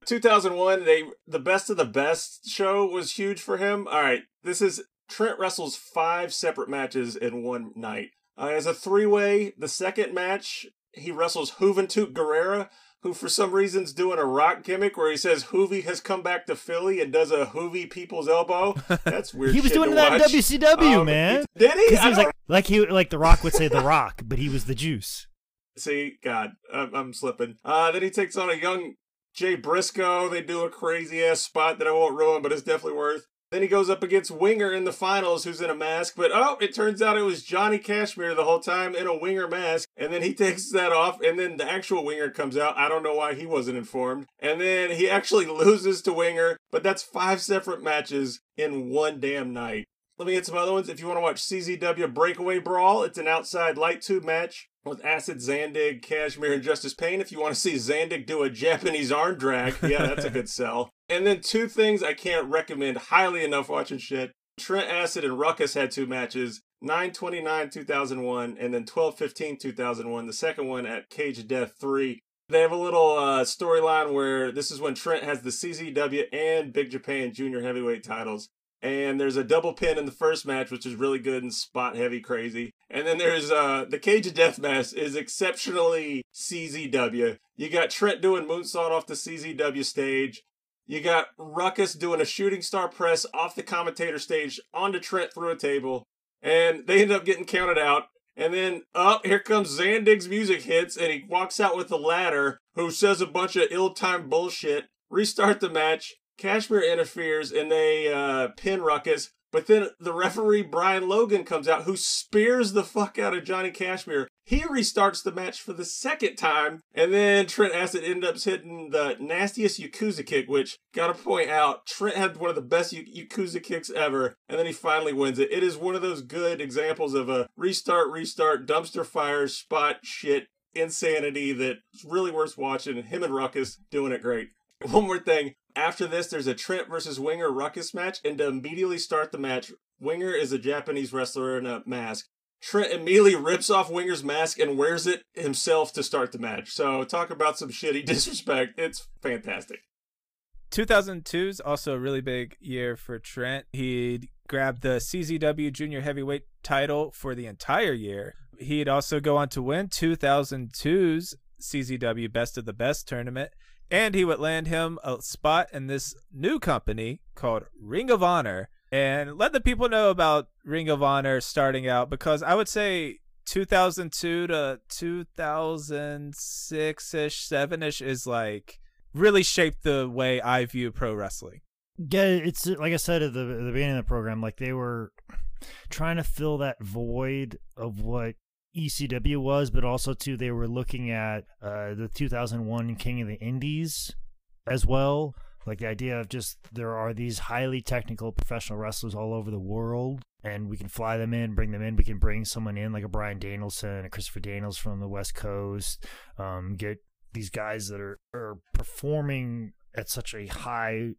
2001 they the best of the best show was huge for him all right this is trent wrestles five separate matches in one night uh, as a three-way the second match he wrestles juventud guerrera who for some reason's doing a rock gimmick where he says Juvi has come back to Philly and does a Juvi people's elbow. That's weird. He was doing that in. WCW, Um, man. Did he? Because he was like like he like The Rock would say The Rock, but he was the juice. See, God, I'm, I'm slipping. Uh, then he takes on a young Jay Briscoe. They do a crazy ass spot that I won't ruin, but it's definitely worth. Then he goes up against Winger in the finals, who's in a mask. But oh, it turns out it was Johnny Kashmere the whole time in a Winger mask. And then he takes that off, and then the actual Winger comes out. I don't know why he wasn't informed. And then he actually loses to Winger, but that's five separate matches in one damn night. Let me get some other ones. If you want to watch CZW Breakaway Brawl, it's an outside light tube match with Acid, Zandig, Kashmere, and Justice Pain. If you want to see Zandig do a Japanese arm drag, yeah, that's a good sell. And then two things I can't recommend highly enough watching shit. Trent Acid and Ruckus had two matches. 929 2001 and then 1215 2001 the second one at cage of death 3 they have a little uh, storyline where this is when trent has the czw and big japan junior heavyweight titles and there's a double pin in the first match, which is really good and spot heavy crazy. And then there's uh the Cage of Death match is exceptionally CZW. You got Trent doing moonsault off the CZW stage. You got Ruckus doing a shooting star press off the commentator stage onto Trent through a table. And they end up getting counted out. And then up here comes Zandig's music hits, and he walks out with the ladder, who says a bunch of ill-timed bullshit. Restart the match. Kashmere interferes and they uh, pin Ruckus. But then the referee Brian Logan comes out, who spears the fuck out of Johnny Kashmere. He restarts the match for the second time, and then Trent Acid ends up hitting the nastiest Yakuza kick, which, gotta point out, Trent had one of the best Yakuza kicks ever, and then he finally wins it. It is one of those good examples of a restart, restart, dumpster fire, spot shit insanity that's really worth watching. Him and Ruckus doing it great. One more thing. After this, there's a Trent versus Winger Ruckus match, and to immediately start the match, Winger is a Japanese wrestler in a mask. Trent immediately rips off Winger's mask and wears it himself to start the match. So talk about some shitty disrespect. It's fantastic. 2002 is also a really big year for Trent. He grabbed the CZW Junior Heavyweight title for the entire year. He'd also go on to win 2002's CZW Best of the Best tournament, and he would land him a spot in this new company called Ring of Honor. And let the people know about Ring of Honor starting out because I would say 2002 to 2006 ish, 7 ish is like really shaped the way I view pro wrestling. Yeah, it's like I said at the, at the beginning of the program, like they were trying to fill that void of what ECW was, but also too they were looking at uh, the 2001 King of the Indies as well. Like the idea of just there are these highly technical professional wrestlers all over the world, and we can fly them in, bring them in. We can bring someone in like a Bryan Danielson, a Christopher Daniels from the West Coast, um, get these guys that are, are performing at such a high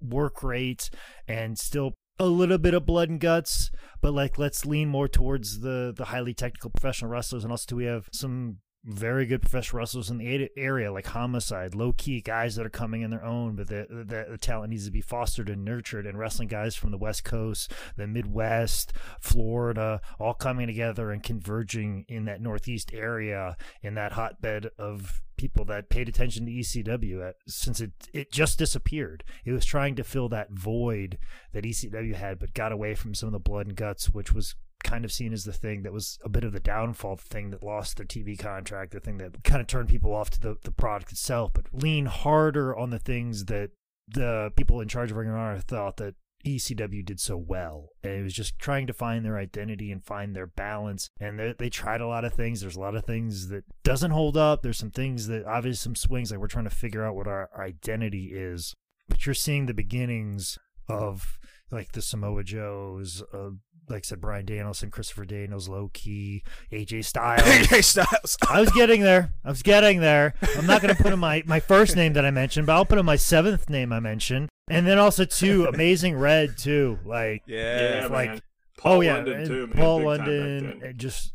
work rate and still a little bit of blood and guts, but like let's lean more towards the the highly technical professional wrestlers. And also, we have some very good professional wrestlers in the area, like Homicide, Low Ki guys that are coming in their own, but the, the, the talent needs to be fostered and nurtured. And wrestling guys from the West Coast, the Midwest, Florida, all coming together and converging in that Northeast area in that hotbed of people that paid attention to ECW at, since it it just disappeared. It was trying to fill that void that ECW had, but got away from some of the blood and guts, which was kind of seen as the thing that was a bit of the downfall, the thing that lost their TV contract, the thing that kind of turned people off to the, the product itself, but lean harder on the things that the people in charge of Ring of Honor thought that ECW did so well. And it was just trying to find their identity and find their balance. And they, they, tried a lot of things. There's a lot of things that doesn't hold up. There's some things that obviously some swings like we're trying to figure out what our, identity is. But you're seeing the beginnings of like the Samoa Joes, uh, like I said, Bryan Danielson, Christopher Daniels, Low Ki, AJ Styles. AJ Styles. I was getting there. I was getting there. I'm not going to put in my, my first name that I mentioned, but I'll put in my seventh name I mentioned. And then also, too, Amazing Red, too. Like, yeah, yeah like, man. Paul oh, yeah. London, too, man. Paul Big London, just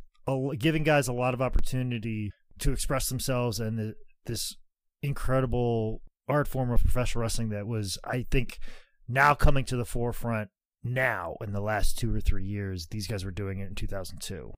giving guys a lot of opportunity to express themselves and the, this incredible art form of professional wrestling that was, I think, now coming to the forefront now in the last two or three years. These guys were doing it in 2002.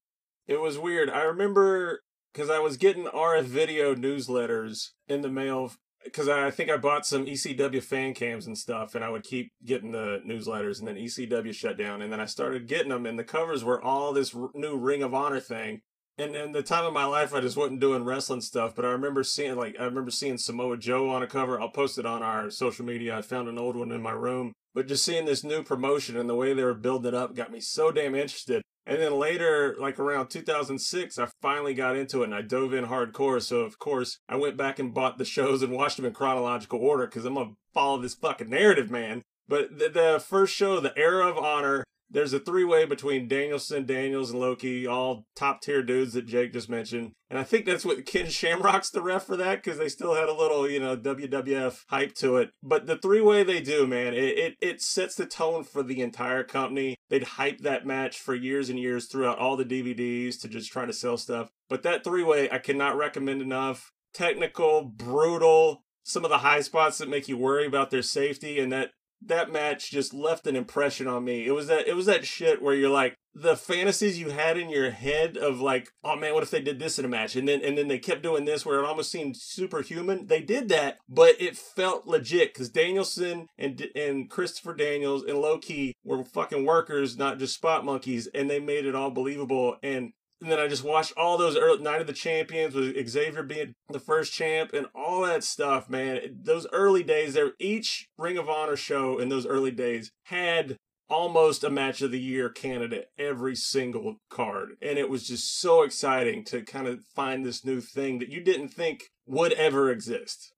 It was weird. I remember because I was getting RF video newsletters in the mail because I think I bought some ECW fan cams and stuff, and I would keep getting the newsletters, and then ECW shut down, and then I started getting them, and the covers were all this r- new Ring of Honor thing. And in the time of my life, I just wasn't doing wrestling stuff, but I remember seeing like I remember seeing Samoa Joe on a cover. I'll post it on our social media. I found an old one in my room, but just seeing this new promotion and the way they were building it up got me so damn interested. And then later, like around 2006, I finally got into it and I dove in hardcore. So, of course, I went back and bought the shows and watched them in chronological order because I'm going to follow this fucking narrative, man. But the, the first show, The Era of Honor, there's a three way between Danielson, Daniels, and Low Ki, all top tier dudes that Jake just mentioned. And I think that's what Ken Shamrock's the ref for that because they still had a little, you know, WWF hype to it. But the three way they do, man, it, it, it sets the tone for the entire company. They'd hype that match for years and years throughout all the DVDs to just try to sell stuff. But that three way, I cannot recommend enough. Technical, brutal, some of the high spots that make you worry about their safety and that that match just left an impression on me. It was that it was that shit where you're like the fantasies you had in your head of like, oh man, what if they did this in a match? And then and then they kept doing this where it almost seemed superhuman. They did that, but it felt legit because Danielson and and Christopher Daniels and Low Ki were fucking workers, not just spot monkeys, and they made it all believable. And and then I just watched all those early Night of the Champions with Xavier being the first champ and all that stuff, man. Those early days there, each Ring of Honor show in those early days had almost a match of the year candidate every single card. And it was just so exciting to kind of find this new thing that you didn't think would ever exist.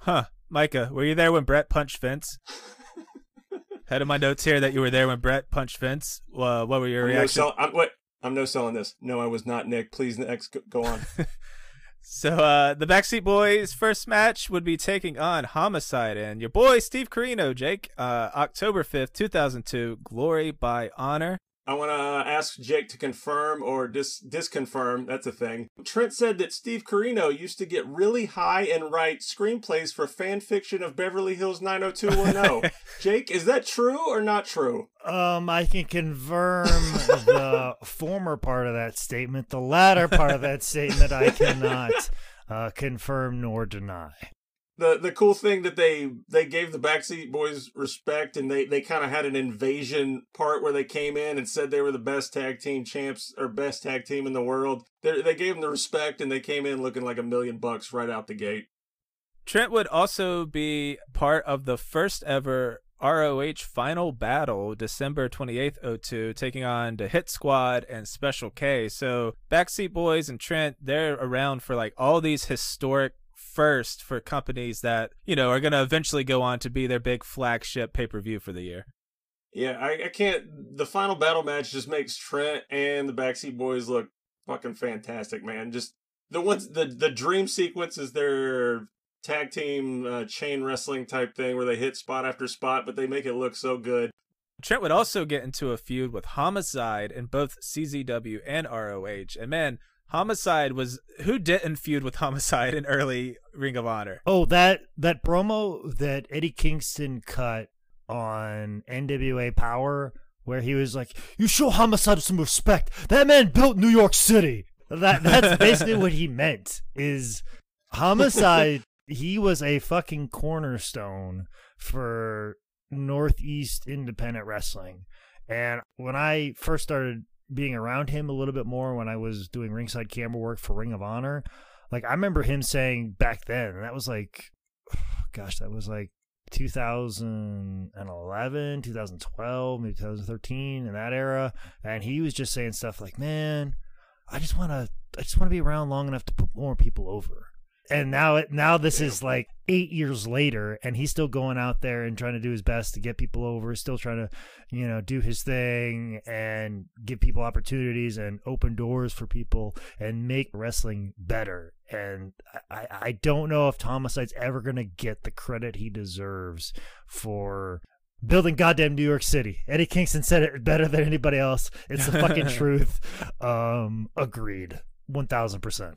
Huh. Micah, were you there when Bret punched Vince? Head of my notes here that you were there when Bret punched Vince. Uh, what were your reactions? No, so, I'm, wait, I'm no selling this. No, I was not Nick. Please, next, go on. so, uh, the Backseat Boys' first match would be taking on Homicide and your boy Steve Corino, Jake, uh, October 5th, 2002, Glory by Honor. I want to ask Jake to confirm or dis- disconfirm. That's a thing. Trent said that Steve Corino used to get really high and write screenplays for fan fiction of Beverly Hills 90210. Jake, is that true or not true? Um, I can confirm the former part of that statement. The latter part of that statement, I cannot uh, confirm nor deny the the cool thing that they they gave the backseat boys respect and they they kind of had an invasion part where they came in and said they were the best tag team champs or best tag team in the world they they gave them the respect and they came in looking like a million bucks right out the gate trent would also be part of the first ever ROH final battle December 28th 02 taking on the Hit Squad and Special K. So Backseat Boys and Trent they're around for like all these historic first for companies that you know are going to eventually go on to be their big flagship pay per view for the year. Yeah, I, I can't. The final battle match just makes Trent and the Backseat Boys look fucking fantastic, man. Just the ones the the dream sequence is their tag team uh, chain wrestling type thing where they hit spot after spot, but they make it look so good. Trent would also get into a feud with Homicide in both CZW and ROH. And man, Homicide was who didn't feud with Homicide in early Ring of Honor? Oh, that that promo that Eddie Kingston cut on NWA Power where he was like, "You show Homicide some respect. That man built New York City." That that's basically what he meant. Is Homicide he was a fucking cornerstone for Northeast independent wrestling. And when I first started being around him a little bit more when I was doing ringside camera work for Ring of Honor. Like I remember him saying back then, and that was like, gosh, that was like 2011, 2012, maybe 2013 in that era, and he was just saying stuff like, "Man, I just want to, I just want to be around long enough to put more people over." And now it now this is like eight years later and he's still going out there and trying to do his best to get people over still trying to you know do his thing and give people opportunities and open doors for people and make wrestling better and i i don't know if homicide's ever going to get the credit he deserves for building goddamn New York City. Eddie Kingston said it better than anybody else. It's the fucking truth. Um, agreed. 1000%.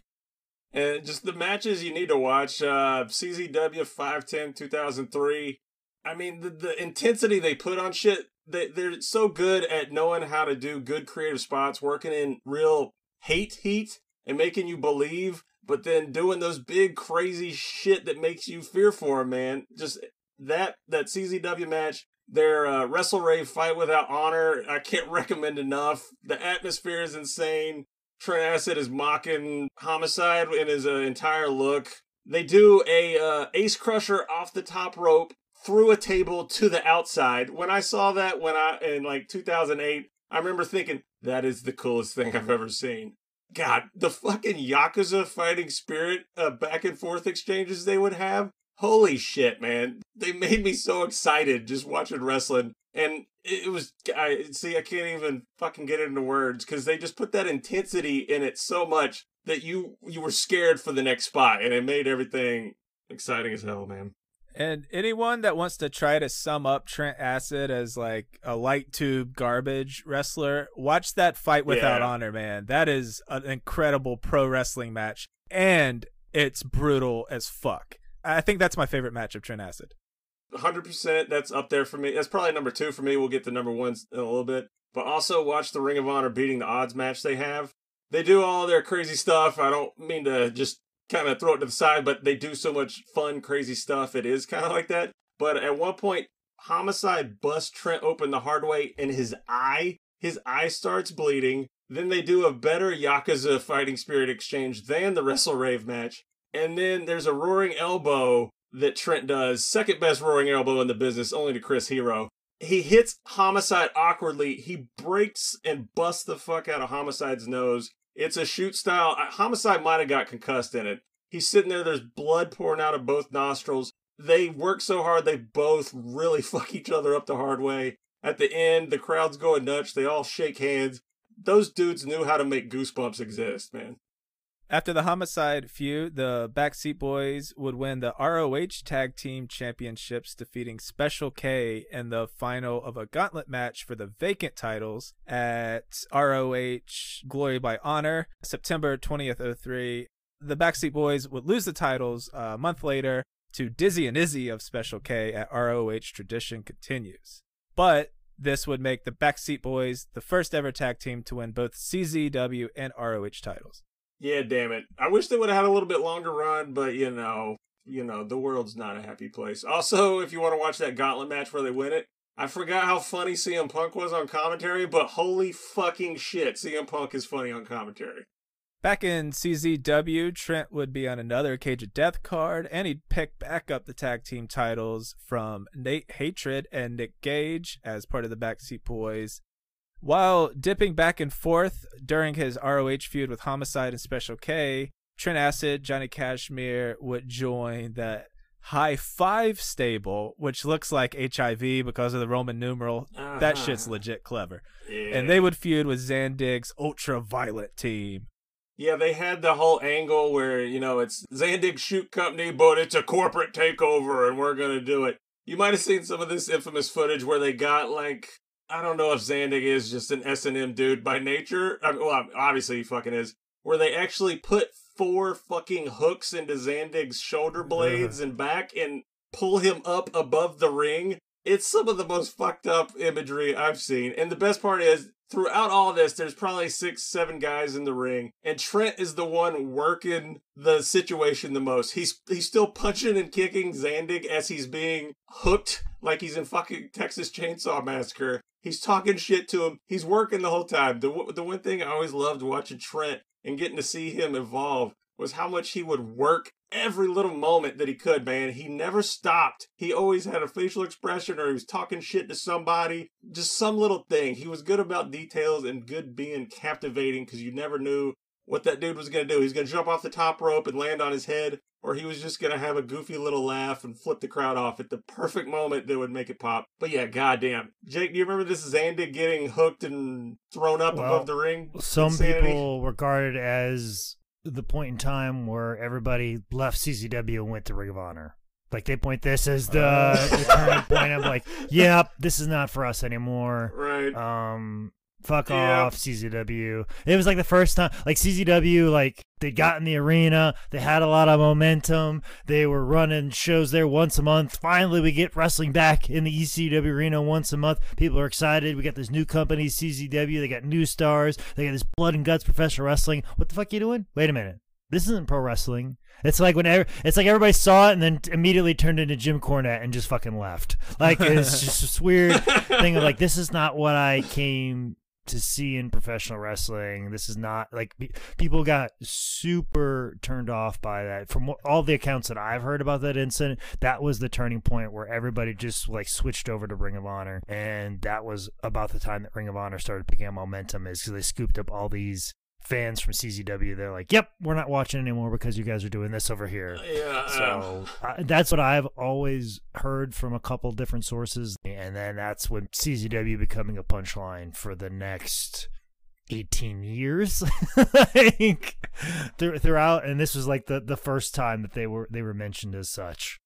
And just the matches you need to watch uh, CZW 510 2003. I mean, the, the intensity they put on shit, they, they're so good at knowing how to do good creative spots, working in real hate heat and making you believe, but then doing those big crazy shit that makes you fear for them, man. Just that that CZW match, their uh, Wrestle Rave fight without honor, I can't recommend enough. The atmosphere is insane. Trent Acid is mocking Homicide in his uh, entire look. They do a uh, Ace Crusher off the top rope through a table to the outside. When I saw that when I in like 2008, I remember thinking that is the coolest thing I've ever seen. God, the fucking Yakuza fighting spirit uh, back and forth exchanges they would have. Holy shit, man. They made me so excited just watching wrestling and it was I see I can't even fucking get it into words because they just put that intensity in it so much that you you were scared for the next spot, and it made everything exciting as hell, man. And anyone that wants to try to sum up Trent Acid as like a light tube garbage wrestler, watch that fight without yeah. honor, man. That is an incredible pro wrestling match, and it's brutal as fuck. I think that's my favorite match of Trent Acid. 100% that's up there for me. That's probably number two for me. We'll get the number ones in a little bit. But also watch the Ring of Honor beating the odds match they have. They do all their crazy stuff. I don't mean to just kind of throw it to the side, but they do so much fun, crazy stuff. It is kind of like that. But at one point, Homicide busts Trent open the hard way in his eye. His eye starts bleeding. Then they do a better Yakuza fighting spirit exchange than the Wrestle Rave match. And then there's a roaring elbow that Trent does, second best roaring elbow in the business, only to Chris Hero. He hits Homicide awkwardly. He breaks and busts the fuck out of Homicide's nose. It's a shoot style. Homicide might have got concussed in it. He's sitting there, there's blood pouring out of both nostrils. They work so hard, they both really fuck each other up the hard way. At the end, the crowd's going nuts. They all shake hands. Those dudes knew how to make goosebumps exist, man. After the Homicide feud, the Backseat Boys would win the ROH Tag Team Championships, defeating Special K in the final of a gauntlet match for the vacant titles at ROH Glory by Honor, September 20th, 03. The Backseat Boys would lose the titles a month later to Dizzy and Izzy of Special K at ROH Tradition Continues. But this would make the Backseat Boys the first ever tag team to win both CZW and ROH titles. Yeah, damn it. I wish they would have had a little bit longer run, but you know, you know, the world's not a happy place. Also, if you want to watch that gauntlet match where they win it, I forgot how funny CM Punk was on commentary, but holy fucking shit, CM Punk is funny on commentary. Back in CZW, Trent would be on another Cage of Death card, and he'd pick back up the tag team titles from Nate Hatred and Nick Gage as part of the Backseat Boys. While dipping back and forth during his ROH feud with Homicide and Special K, Trent Acid, Johnny Kashmere would join the High Five stable, which looks like HIV because of the Roman numeral. Uh-huh. That shit's legit clever. Yeah. And they would feud with Zandig's ultra violent team. Yeah, they had the whole angle where, you know, it's Zandig Shoot Company, but it's a corporate takeover and we're going to do it. You might have seen some of this infamous footage where they got like I don't know if Zandig is just an S and M dude by nature. I mean, well, obviously he fucking is. Where they actually put four fucking hooks into Zandig's shoulder blades and back and pull him up above the ring. It's some of the most fucked up imagery I've seen. And the best part is throughout all this, there's probably six, seven guys in the ring, and Trent is the one working the situation the most. He's he's still punching and kicking Zandig as he's being hooked like he's in fucking Texas Chainsaw Massacre. He's talking shit to him. He's working the whole time. The the one thing I always loved watching Trent and getting to see him evolve was how much he would work every little moment that he could, man. He never stopped. He always had a facial expression or he was talking shit to somebody. Just some little thing. He was good about details and good being captivating because you never knew what that dude was going to do. He's going to jump off the top rope and land on his head, or he was just going to have a goofy little laugh and flip the crowd off at the perfect moment that would make it pop. But yeah, goddamn. Jake, do you remember this Zandig getting hooked and thrown up well, above the ring? Some Insanity? people regard it as the point in time where everybody left CZW and went to Ring of Honor. Like they point this as the, uh. the turning point. I'm like, yep, this is not for us anymore. Right. Um, fuck yep. off CZW. It was like the first time, like CZW, like they got in the arena, they had a lot of momentum, they were running shows there once a month. Finally, we get wrestling back in the ECW arena once a month. People are excited. We got this new company, CZW. They got new stars. They got this blood and guts professional wrestling. What the fuck are you doing? Wait a minute. This isn't pro wrestling. It's like whenever it's like everybody saw it and then immediately turned into Jim Cornette and just fucking left. Like it's just this weird thing of like this is not what I came to see in professional wrestling. This is not like people got super turned off by that. From all the accounts that I've heard about that incident, that was the turning point where everybody just like switched over to Ring of Honor, and that was about the time that Ring of Honor started picking up momentum. Is because they scooped up all these fans from CZW, they're like, "Yep, we're not watching anymore because you guys are doing this over here." Yeah. So uh, that's what I've always heard from a couple different sources, and then that's when CZW becoming a punchline for the next 18 years like, throughout and this was like the the first time that they were they were mentioned as such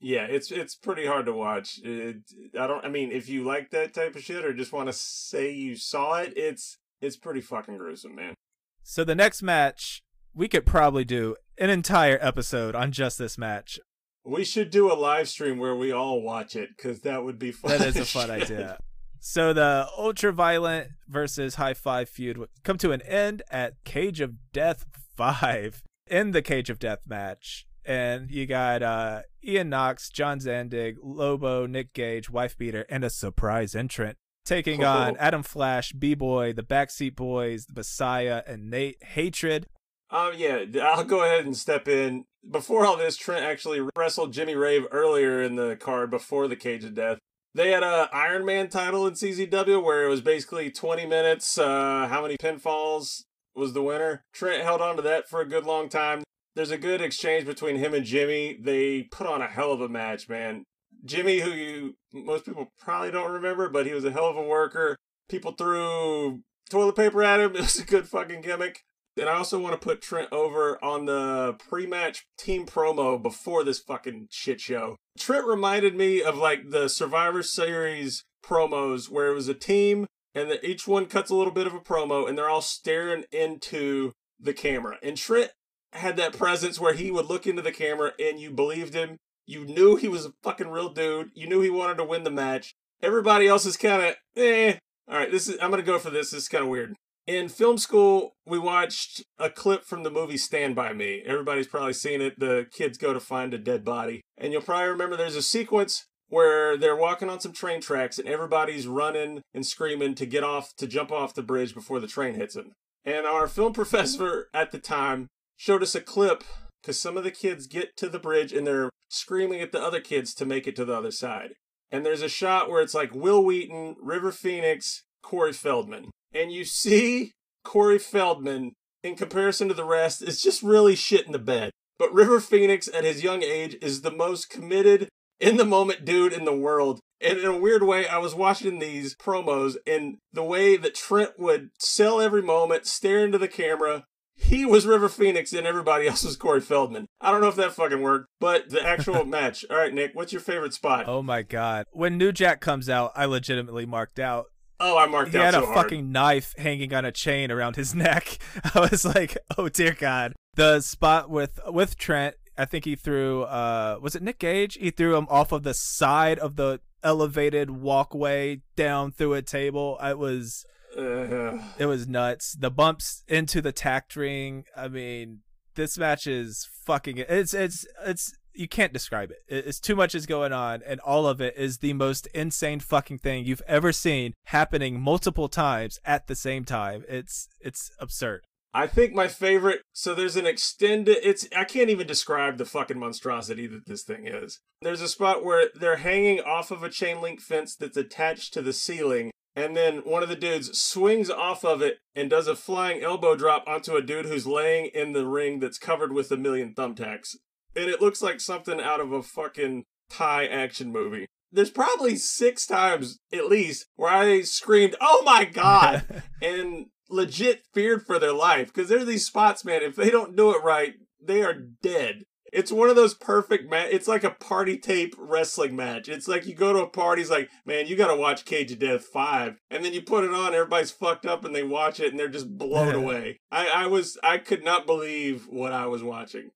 yeah it's it's pretty hard to watch it, i don't i mean if you like that type of shit or just want to say you saw it it's it's pretty fucking gruesome man so the next match, we could probably do an entire episode on just this match. We should do a live stream where we all watch it because that would be fun. That is a fun idea. So the ultra violent versus high five feud would come to an end at Cage of Death five. In the Cage of Death match, and you got uh, Ian Knox, John Zandig, Lobo, Nick Gage, Wife Beater, and a surprise entrant taking on Adam Flash, B Boy, the Backseat Boys, the Messiah, and Nate Hatred. Um, yeah, I'll go ahead and step in. Before all this, Trent actually wrestled Jimmy Rave earlier in the card before the Cage of Death. They had a Iron Man title in CZW where it was basically 20 minutes. Uh, how many pinfalls was the winner? Trent held on to that for a good long time. There's a good exchange between him and Jimmy. They put on a hell of a match, man. Jimmy, who you most people probably don't remember, but he was a hell of a worker. People threw toilet paper at him. It was a good fucking gimmick. And I also want to put Trent over on the pre match team promo before this fucking shit show. Trent reminded me of like the Survivor Series promos where it was a team and that each one cuts a little bit of a promo and they're all staring into the camera. And Trent had that presence where he would look into the camera and you believed him. You knew he was a fucking real dude. You knew he wanted to win the match. Everybody else is kind of eh. All right, this is I'm gonna go for this. This is kind of weird. In film school, we watched a clip from the movie Stand By Me. Everybody's probably seen it. The kids go to find a dead body. And you'll probably remember there's a sequence where they're walking on some train tracks and everybody's running and screaming to get off, to jump off the bridge before the train hits them. And our film professor at the time showed us a clip because some of the kids get to the bridge and they're screaming at the other kids to make it to the other side. And there's a shot where it's like Wil Wheaton, River Phoenix, Corey Feldman and you see Corey Feldman in comparison to the rest is just really shit in the bed. But River Phoenix at his young age is the most committed in the moment dude in the world. And in a weird way, I was watching these promos and the way that Trent would sell every moment, stare into the camera. He was River Phoenix and everybody else was Corey Feldman. I don't know if that fucking worked, but the actual match. All right, Nick, what's your favorite spot? Oh my god. When New Jack comes out, I legitimately marked out Oh, I marked he out He had so a hard. fucking knife hanging on a chain around his neck. I was like, oh dear God. The spot with with Trent, I think he threw uh was it Nick Gage? He threw him off of the side of the elevated walkway down through a table. It was Uh, it was nuts. The bumps into the tact ring. I mean, this match is fucking it's it's it's you can't describe it. It's too much is going on, and all of it is the most insane fucking thing you've ever seen happening multiple times at the same time. It's it's absurd. I think my favorite. So there's an extended. It's I can't even describe the fucking monstrosity that this thing is. There's a spot where they're hanging off of a chain link fence that's attached to the ceiling, and then one of the dudes swings off of it and does a flying elbow drop onto a dude who's laying in the ring that's covered with a million thumbtacks, and it looks like something out of a fucking Thai action movie. There's probably six times at least where I screamed, "Oh my god!" and legit feared for their life because there's these spots, man. If they don't do it right, they are dead. It's one of those perfect match. It's like a party tape wrestling match. It's like you go to a party, it's like, man, you got to watch Cage of Death five, and then you put it on. Everybody's fucked up, and they watch it, and they're just blown away. I, I was, I could not believe what I was watching.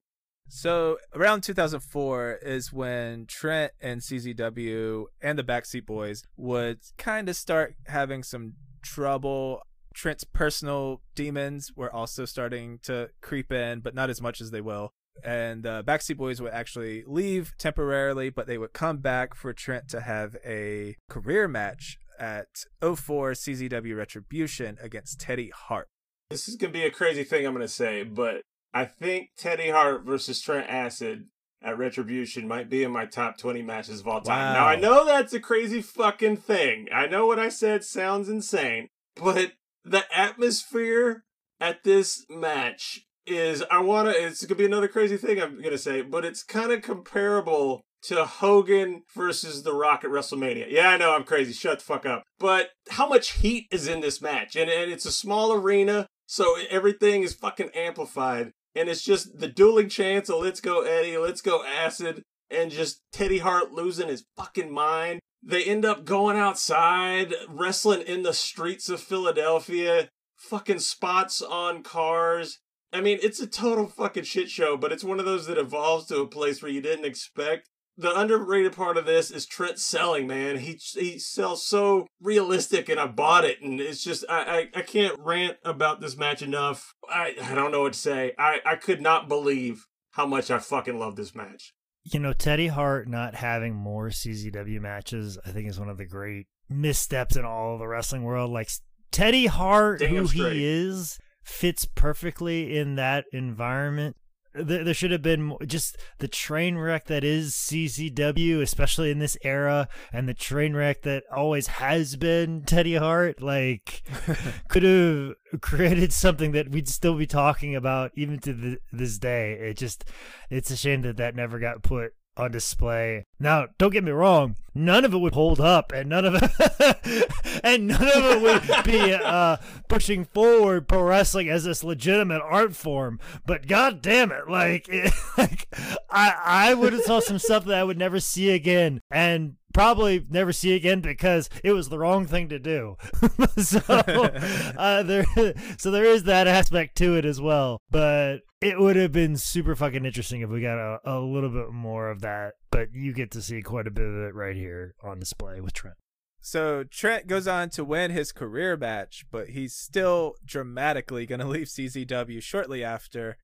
So around 2004 is when Trent and CZW and the Backseat Boys would kind of start having some trouble. Trent's personal demons were also starting to creep in, but not as much as they will. And uh, the Backseat Boys would actually leave temporarily, but they would come back for Trent to have a career match at 04 CZW Retribution against Teddy Hart. This is gonna be a crazy thing I'm gonna say, but I think Teddy Hart versus Trent Acid at Retribution might be in my top 20 matches of all time. Wow. Now, I know that's a crazy fucking thing. I know what I said sounds insane, but the atmosphere at this match is, I want to, it's going to be another crazy thing I'm going to say, but it's kind of comparable to Hogan versus The Rock at WrestleMania. Yeah, I know I'm crazy. Shut the fuck up. But how much heat is in this match? And, and it's a small arena, so everything is fucking amplified. And it's just the dueling chants of let's go Eddie, let's go Acid, and just Teddy Hart losing his fucking mind. They end up going outside, wrestling in the streets of Philadelphia, fucking spots on cars. I mean, it's a total fucking shit show, but it's one of those that evolves to a place where you didn't expect. The underrated part of this is Trent selling, man. He he sells so realistic, and I bought it, and it's just I I, I can't rant about this match enough. I I don't know what to say. I I could not believe how much I fucking love this match. You know, Teddy Hart not having more CZW matches, I think, is one of the great missteps in all of the wrestling world. Like Teddy Hart, Damn who straight. he is, fits perfectly in that environment. There, there should have been just the train wreck that is CZW, especially in this era, and the train wreck that always has been Teddy Hart. Like, could have created something that we'd still be talking about even to the, this day. It just, it's a shame that that never got put on display. Now, don't get me wrong, none of it would hold up, and none of it, and none of it would be uh, pushing forward pro wrestling as this legitimate art form. But god damn it, like, it, like I, I would have saw some stuff that I would never see again, and probably never see again because it was the wrong thing to do. so uh, there, so there is that aspect to it as well. But it would have been super fucking interesting if we got a, a little bit more of that. But you get to see quite a bit of it right here on display with Trent. So Trent goes on to win his career match, but he's still dramatically going to leave CZW shortly after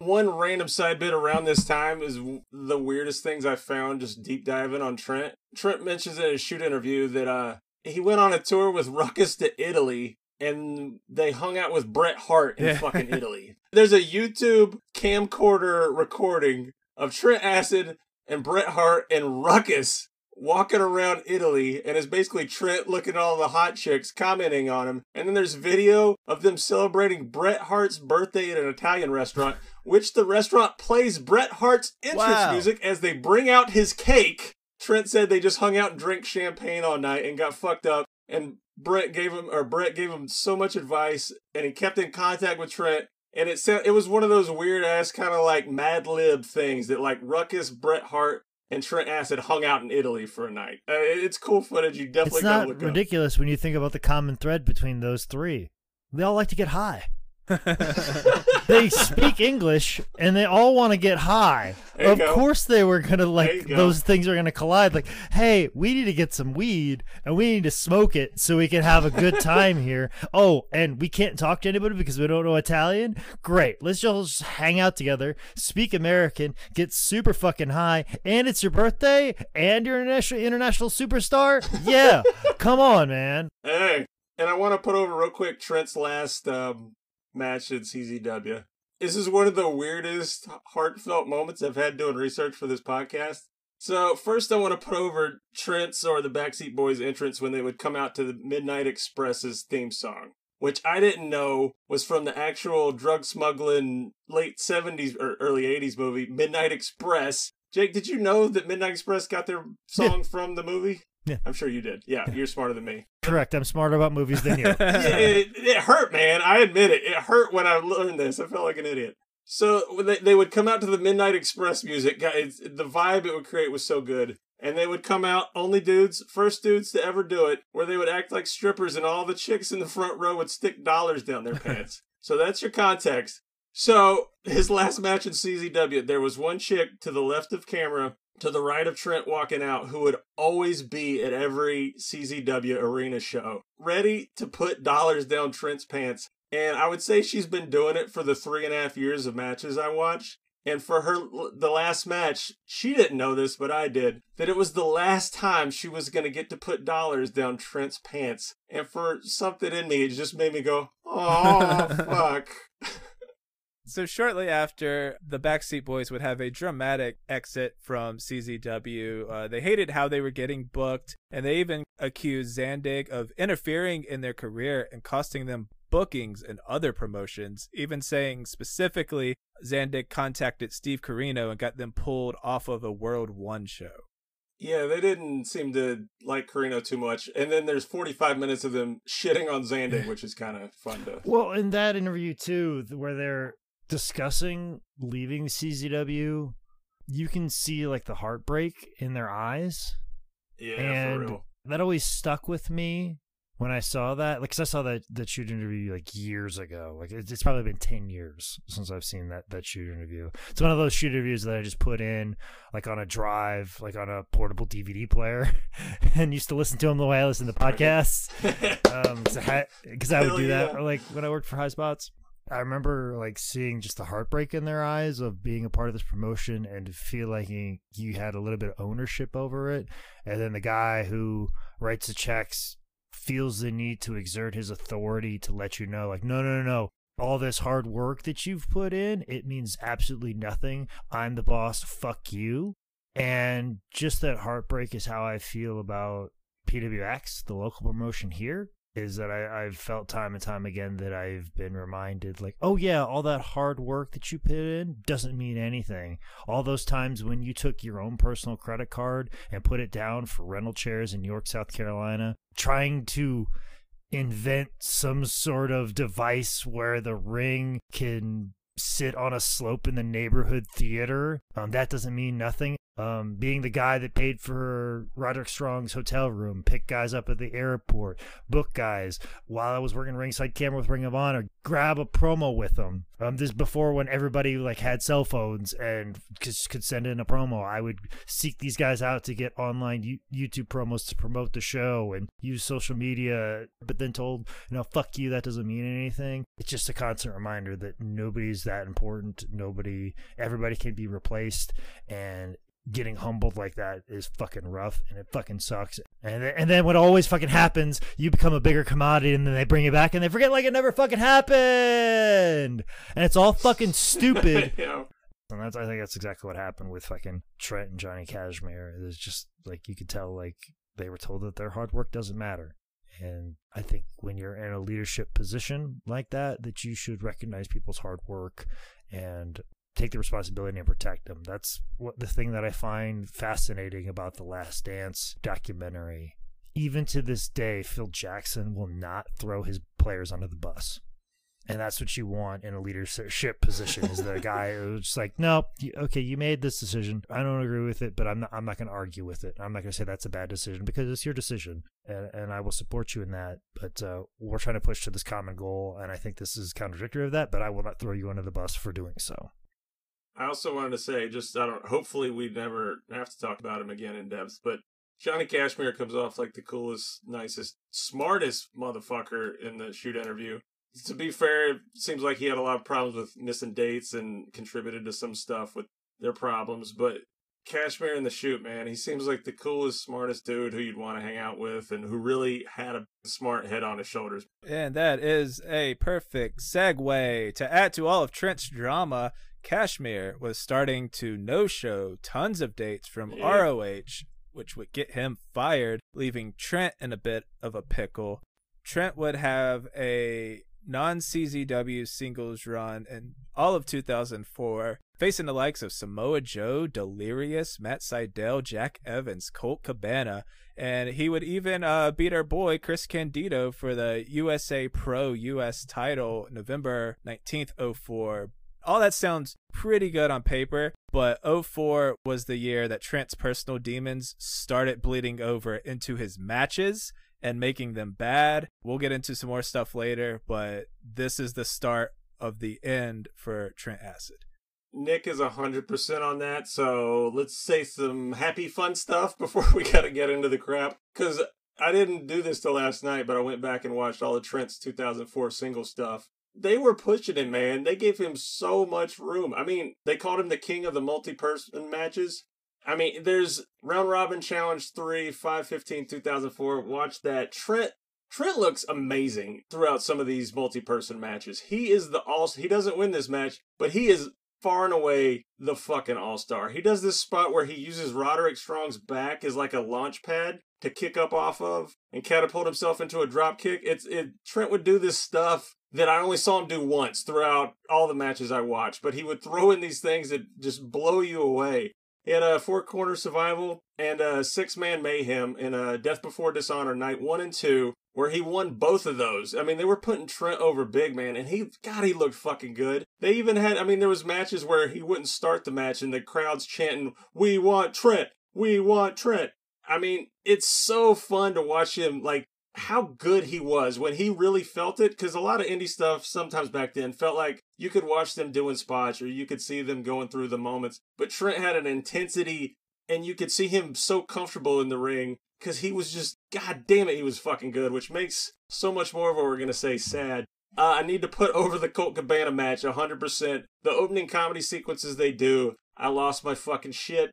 one random side bit around this time is the weirdest things I found just deep diving on Trent. Trent mentions in his shoot interview that uh he went on a tour with Ruckus to Italy and they hung out with Bret Hart in yeah. fucking Italy. There's a YouTube camcorder recording of Trent Acid and Bret Hart and Ruckus walking around Italy, and it's basically Trent looking at all the hot chicks, commenting on him. And then there's video of them celebrating Bret Hart's birthday at an Italian restaurant, which the restaurant plays Bret Hart's entrance wow. music as they bring out his cake. Trent said they just hung out and drank champagne all night and got fucked up. And Bret gave him, or Bret gave him so much advice, and he kept in contact with Trent. And it said it was one of those weird ass kind of like Mad Lib things that like Ruckus, Bret Hart, and Trent Acid hung out in Italy for a night. Uh, it's cool footage. You definitely it's not ridiculous up. when you think about the common thread between those three. They all like to get high. they speak English and they all want to get high. Of go. course, they were gonna like those things are gonna collide. Like, hey, we need to get some weed and we need to smoke it so we can have a good time here. Oh, and we can't talk to anybody because we don't know Italian. Great, let's just hang out together, speak American, get super fucking high, and it's your birthday and you're an international superstar. Yeah, come on, man. Hey, and I want to put over real quick Trent's last um, match in CZW. This is one of the weirdest, heartfelt moments I've had doing research for this podcast. So, first, I want to put over Trent's or the Backseat Boys entrance when they would come out to the Midnight Express's theme song, which I didn't know was from the actual drug smuggling late 70s or early 80s movie, Midnight Express. Jake, did you know that Midnight Express got their song from the movie? Yeah. I'm sure you did. Yeah, you're smarter than me. Correct. I'm smarter about movies than you. it, it, hurt, man. I admit it. It hurt when I learned this. I felt like an idiot. So they, they would come out to the Midnight Express music. Guys, the vibe it would create was so good. And they would come out, only dudes, first dudes to ever do it, where they would act like strippers and all the chicks in the front row would stick dollars down their pants. so that's your context. So his last match in CZW, there was one chick to the left of camera to the right of Trent walking out, who would always be at every CZW arena show, ready to put dollars down Trent's pants. And I would say she's been doing it for the three and a half years of matches I watched. And for her, the last match, she didn't know this, but I did, that it was the last time she was going to get to put dollars down Trent's pants. And for something in me, it just made me go, oh, fuck. So shortly after, the Backseat Boys would have a dramatic exit from CZW. Uh, they hated how they were getting booked, and they even accused Zandig of interfering in their career and costing them bookings and other promotions, even saying specifically Zandig contacted Steve Corino and got them pulled off of a World One show. Yeah, they didn't seem to like Corino too much. And then there's 45 minutes of them shitting on Zandig, which is kind of fun to. Well, in that interview, too, where they're discussing leaving CZW, you can see like the heartbreak in their eyes. Yeah, and that always stuck with me when I saw that. Like, cause I saw that that shoot interview like years ago. Like, it's, it's probably been ten years since I've seen that that shoot interview. It's one of those shoot interviews that I just put in like on a drive, like on a portable DVD player, and used to listen to them the way I listen to podcasts. um, because I, I, would do yeah. that, or like when I worked for Highspots. I remember like seeing just the heartbreak in their eyes of being a part of this promotion and feel like you, you had a little bit of ownership over it. And then the guy who writes the checks feels the need to exert his authority to let you know, like, no, no, no, no. All this hard work that you've put in, it means absolutely nothing. I'm the boss. Fuck you. And just that heartbreak is how I feel about PWX, the local promotion here. Is that I, I've felt time and time again that I've been reminded, like, oh yeah, all that hard work that you put in doesn't mean anything. All those times when you took your own personal credit card and put it down for rental chairs in York, South Carolina, trying to invent some sort of device where the ring can sit on a slope in the neighborhood theater. Um, that doesn't mean nothing. Um, being the guy that paid for Roderick Strong's hotel room, pick guys up at the airport, book guys while I was working ringside camera with Ring of Honor, grab a promo with them. Um, this before when everybody like had cell phones and could, send in a promo. I would seek these guys out to get online U- YouTube promos to promote the show and use social media, but then told, you know, fuck you, that doesn't mean anything. It's just a constant reminder that nobody's that important. Nobody, everybody can be replaced, and getting humbled like that is fucking rough and it fucking sucks. And then, and then what always fucking happens, you become a bigger commodity and then they bring you back and they forget like it never fucking happened. And it's all fucking stupid. yeah. And that's I think that's exactly what happened with fucking Trent and Johnny Kashmere. It was just like you could tell like they were told that their hard work doesn't matter. And I think when you're in a leadership position like that, that you should recognize people's hard work and take the responsibility and protect them. That's what the thing that I find fascinating about the Last Dance documentary. Even to this day, Phil Jackson will not throw his players under the bus. And that's what you want in a leadership position is the guy who's like, no, okay, you made this decision. I don't agree with it, but I'm not, I'm not going to argue with it. I'm not going to say that's a bad decision because it's your decision. And, and I will support you in that. But uh, we're trying to push to this common goal. And I think this is contradictory of that, but I will not throw you under the bus for doing so. I also wanted to say, just I don't. Hopefully, we never have to talk about him again in depth. But Johnny Kashmere comes off like the coolest, nicest, smartest motherfucker in the shoot interview. To be fair, it seems like he had a lot of problems with missing dates and contributed to some stuff with their problems. But Kashmere in the shoot, man, he seems like the coolest, smartest dude who you'd want to hang out with and who really had a smart head on his shoulders. And that is a perfect segue to add to all of Trent's drama. Kashmere was starting to no show tons of dates from yeah. ROH, which would get him fired, leaving Trent in a bit of a pickle. Trent would have a non CZW singles run in all of 2004, facing the likes of Samoa Joe, Delirious, Matt Sydal, Jack Evans, Colt Cabana, and he would even uh, beat our boy Chris Candido for the USA Pro US title November 19th, 04 all that sounds pretty good on paper, but 04 was the year that Trent's personal demons started bleeding over into his matches and making them bad. We'll get into some more stuff later, but this is the start of the end for Trent Acid. Nick is 100% on that, so let's say some happy fun stuff before we gotta get into the crap. Because I didn't do this till last night, but I went back and watched all of Trent's 2004 single stuff they were pushing him, man. They gave him so much room. I mean, they called him the king of the multi-person matches. I mean, there's round robin challenge three, five fifteen, two thousand four. Watch that. Trent Trent looks amazing throughout some of these multi-person matches. He is the all. He doesn't win this match, but he is far and away the fucking all-star. He does this spot where he uses Roderick Strong's back as like a launch pad to kick up off of and catapult himself into a drop kick. It's it. Trent would do this stuff that I only saw him do once throughout all the matches I watched, but he would throw in these things that just blow you away. He had a four corner survival and a six man mayhem in a Death Before Dishonor night one and two, where he won both of those. I mean, they were putting Trent over big, man, and he, God, he looked fucking good. They even had, I mean, there was matches where he wouldn't start the match and the crowd's chanting, We want Trent! We want Trent! I mean, it's so fun to watch him, like, how good he was when he really felt it because a lot of indie stuff sometimes back then felt like you could watch them doing spots or you could see them going through the moments but trent had an intensity and you could see him so comfortable in the ring because he was just god damn it he was fucking good which makes so much more of what we're to say sad. Uh, i need to put over the colt cabana match 100% the opening comedy sequences they do i lost my fucking shit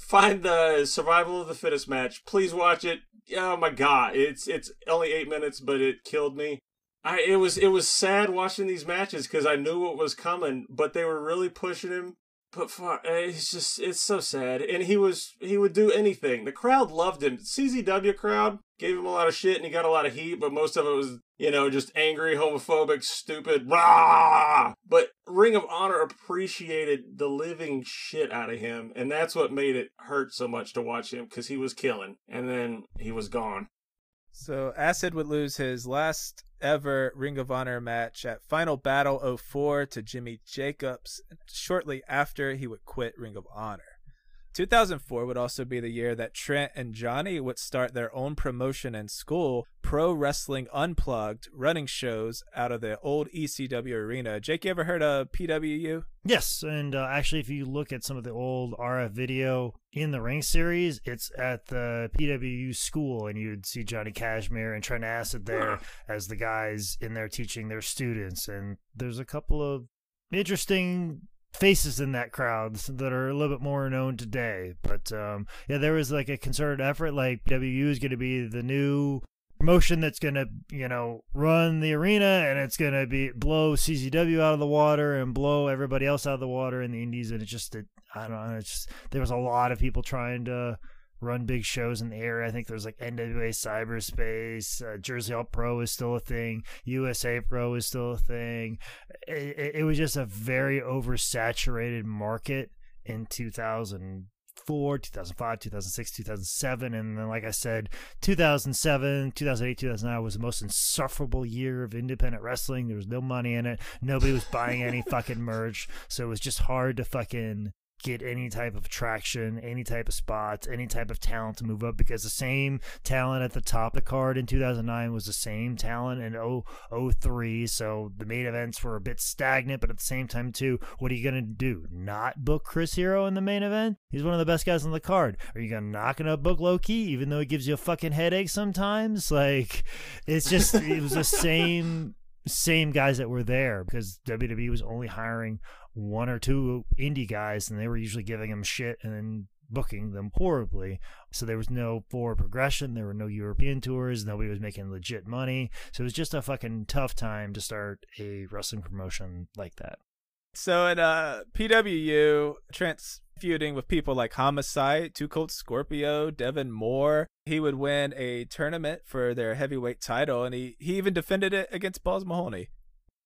find the survival of the fittest match. Please watch it. Oh my god, it's it's only eight minutes, but it killed me. I it was it was sad watching these matches because I knew what was coming, but they were really pushing him. But fuck, eh, it's just it's so sad. And he was he would do anything. The crowd loved him. CZW crowd gave him a lot of shit, and he got a lot of heat. But most of it was you know just angry, homophobic, stupid. Rah! But Ring of Honor appreciated the living shit out of him, and that's what made it hurt so much to watch him because he was killing, and then he was gone. So Acid would lose his last ever Ring of Honor match at Final Battle 04 to Jimmy Jacobs shortly after he would quit Ring of Honor. 2004 would also be the year that Trent and Johnny would start their own promotion in school, Pro Wrestling Unplugged, running shows out of the old ECW arena. Jake, you ever heard of PWU? Yes, and uh, actually, if you look at some of the old RF video in the Ring series, it's at the PWU school, and you'd see Johnny Kashmere and Trent Acid there as the guys in there teaching their students. And there's a couple of interesting faces in that crowd that are a little bit more known today. But um, yeah, there was like a concerted effort. Like WU is going to be the new promotion that's going to you know run the arena and it's going to be blow CZW out of the water and blow everybody else out of the water in the indies and it just it, I don't know it's just there was a lot of people trying to run big shows in the area. I think there's like NWA Cyberspace, uh, Jersey All Pro is still a thing, USA Pro is still a thing. It, it, was just a very oversaturated market in 2004, 2005, 2006, 2007. And then, like I said, 2007, 2008, 2009 was the most insufferable year of independent wrestling. There was no money in it. Nobody was buying any fucking merch. So it was just hard to fucking get any type of traction, any type of spots, any type of talent to move up because the same talent at the top of the card in 2009 was the same talent in 03. So the main events were a bit stagnant, but at the same time, too, what are you going to do? Not book Chris Hero in the main event? He's one of the best guys on the card. Are you going to not going to book Low Ki, even though it gives you a fucking headache sometimes? Like, it's just, it was the same same guys that were there because WWE was only hiring one or two indie guys, and they were usually giving them shit and then booking them horribly. So there was no forward progression. There were no European tours. Nobody was making legit money. So it was just a fucking tough time to start a wrestling promotion like that. So at uh, PWU, Trent's feuding with people like Homicide, Two Cold Scorpio, Devin Moore. He would win a tournament for their heavyweight title, and he, he even defended it against Balls Mahoney.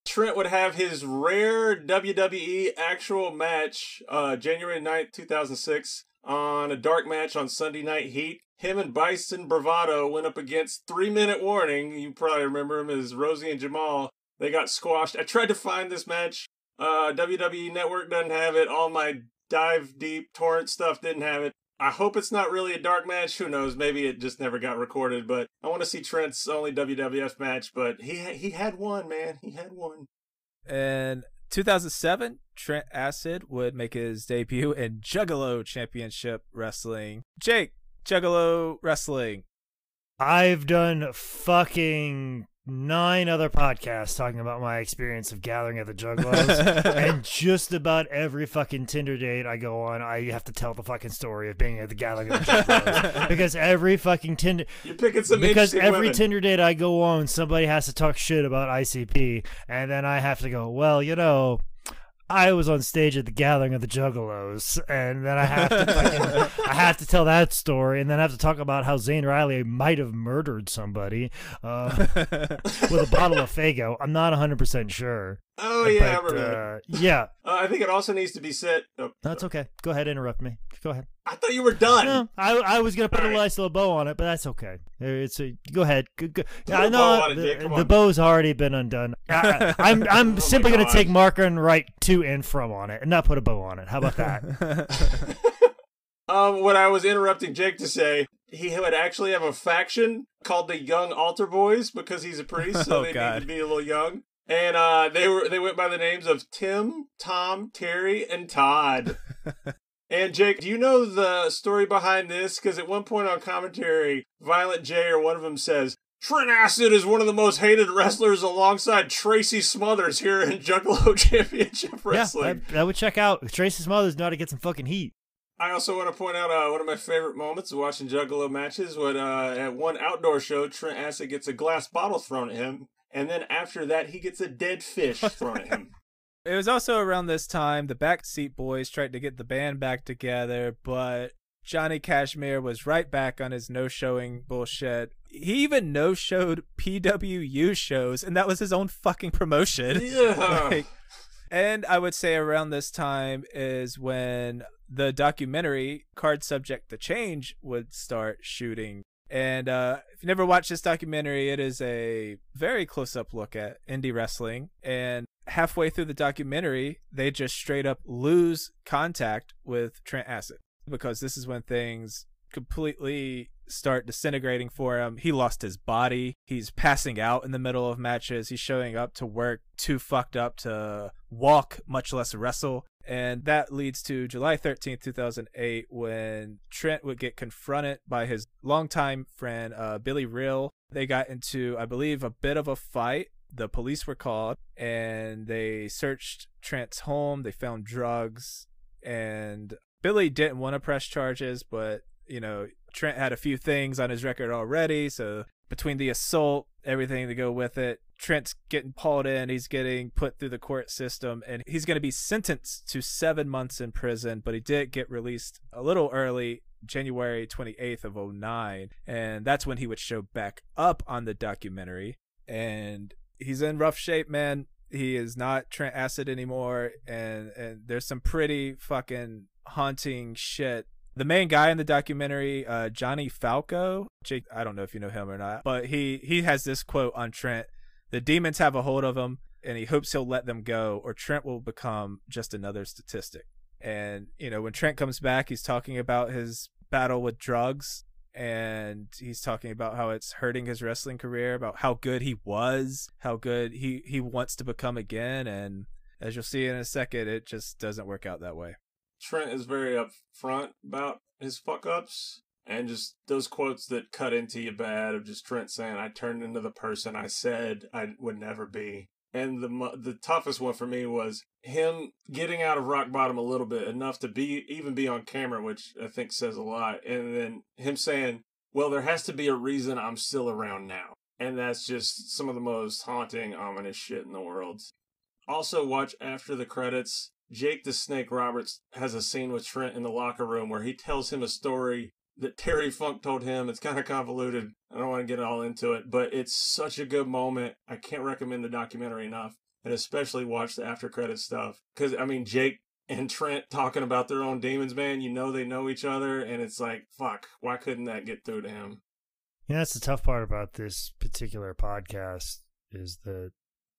Trent would have his rare WWE actual match uh, January 9th, 2006, on a dark match on Sunday Night Heat. Him and Bison Bravado went up against Three Minute Warning. You probably remember him as Rosie and Jamal. They got squashed. I tried to find this match. Uh, WWE Network doesn't have it. All my dive deep torrent stuff didn't have it. I hope it's not really a dark match. Who knows? Maybe it just never got recorded. But I want to see Trent's only WWF match. But he he had one, man. He had one. In 2007, Trent Acid would make his debut in Juggalo Championship Wrestling. Jake, Juggalo Wrestling. I've done fucking nine other podcasts talking about my experience of gathering at the Juggalos, and just about every fucking Tinder date I go on, I have to tell the fucking story of being at the gathering of the Juggalos because every fucking Tinder you're picking some because every women. Tinder date I go on, somebody has to talk shit about ICP, and then I have to go, well, you know. I was on stage at the gathering of the Juggalos, and then I have to fucking, I have to tell that story, and then I have to talk about how Zane Riley might have murdered somebody uh, with a bottle of Faygo. I'm not 100 percent sure. Oh yeah, but, uh, yeah. Uh, I think it also needs to be said. Oh, that's okay. Go ahead, interrupt me. Go ahead. I thought you were done. No, I I was gonna put All a right. nice little bow on it, but that's okay. It's a, go ahead. Go, go. I know the, the bow's already been undone. I, am I'm, I'm oh simply gonna take marker and write to and from on it, and not put a bow on it. How about that? um, what I was interrupting Jake to say, he would actually have a faction called the Young Altar Boys because he's a priest, so oh, they God. need to be a little young and uh, they were they went by the names of Tim, Tom, Terry, and Todd. and Jake, do you know the story behind this? Because at one point on commentary, Violent J or one of them says Trent Acid is one of the most hated wrestlers alongside Tracy Smothers here in Juggalo Championship Wrestling. Yeah, I, I would check out Tracy Smothers know how to get some fucking heat. I also want to point out uh, one of my favorite moments of watching Juggalo matches when uh, at one outdoor show, Trent Acid gets a glass bottle thrown at him, and then after that he gets a dead fish thrown at him. It was also around this time the Backseat Boys tried to get the band back together, but Johnny Kashmere was right back on his no showing bullshit. He even no showed PWU shows, and that was his own fucking promotion. Yeah. Like, and I would say around this time is when the documentary Card Subject to Change would start shooting. And uh, if you never watched this documentary, it is a very close up look at indie wrestling. And halfway through the documentary, they just straight up lose contact with Trent Acid because this is when things completely start disintegrating for him. He lost his body. He's passing out in the middle of matches. He's showing up to work too fucked up to walk, much less wrestle. And that leads to July 13th, 2008, when Trent would get confronted by his longtime friend, uh, Billy Reil. They got into, I believe, a bit of a fight. The police were called and they searched Trent's home. They found drugs. And Billy didn't want to press charges, but, you know, Trent had a few things on his record already. So between the assault, everything to go with it, Trent's getting pulled in. He's getting put through the court system, and he's going to be sentenced to seven months in prison. But he did get released a little early, January 28th of 09, and that's when he would show back up on the documentary. And he's in rough shape, man. He is not Trent Acid anymore, and and there's some pretty fucking haunting shit the main guy in the documentary, uh, Johnny Falco, Jake, I don't know if you know him or not, but he he has this quote on Trent: "The demons have a hold of him, and he hopes he'll let them go, or Trent will become just another statistic." And you know, when Trent comes back, he's talking about his battle with drugs, and he's talking about how it's hurting his wrestling career, about how good he was, how good he he wants to become again, and as you'll see in a second, it just doesn't work out that way. Trent is very upfront about his fuck ups and just those quotes that cut into you bad of just Trent saying, "I turned into the person I said I would never be." And the the toughest one for me was him getting out of rock bottom a little bit enough to be even be on camera, which I think says a lot. And then him saying, "Well, there has to be a reason I'm still around now," and that's just some of the most haunting, ominous shit in the world. Also, watch after the credits Jake the Snake Roberts has a scene with Trent in the locker room where he tells him a story that Terry Funk told him. It's kind of convoluted. I don't want to get all into it, but it's such a good moment. I can't recommend the documentary enough, and especially watch the after credit stuff. Because, I mean, Jake and Trent talking about their own demons, man, you know they know each other, and it's like, fuck, why couldn't that get through to him? Yeah, that's the tough part about this particular podcast is that,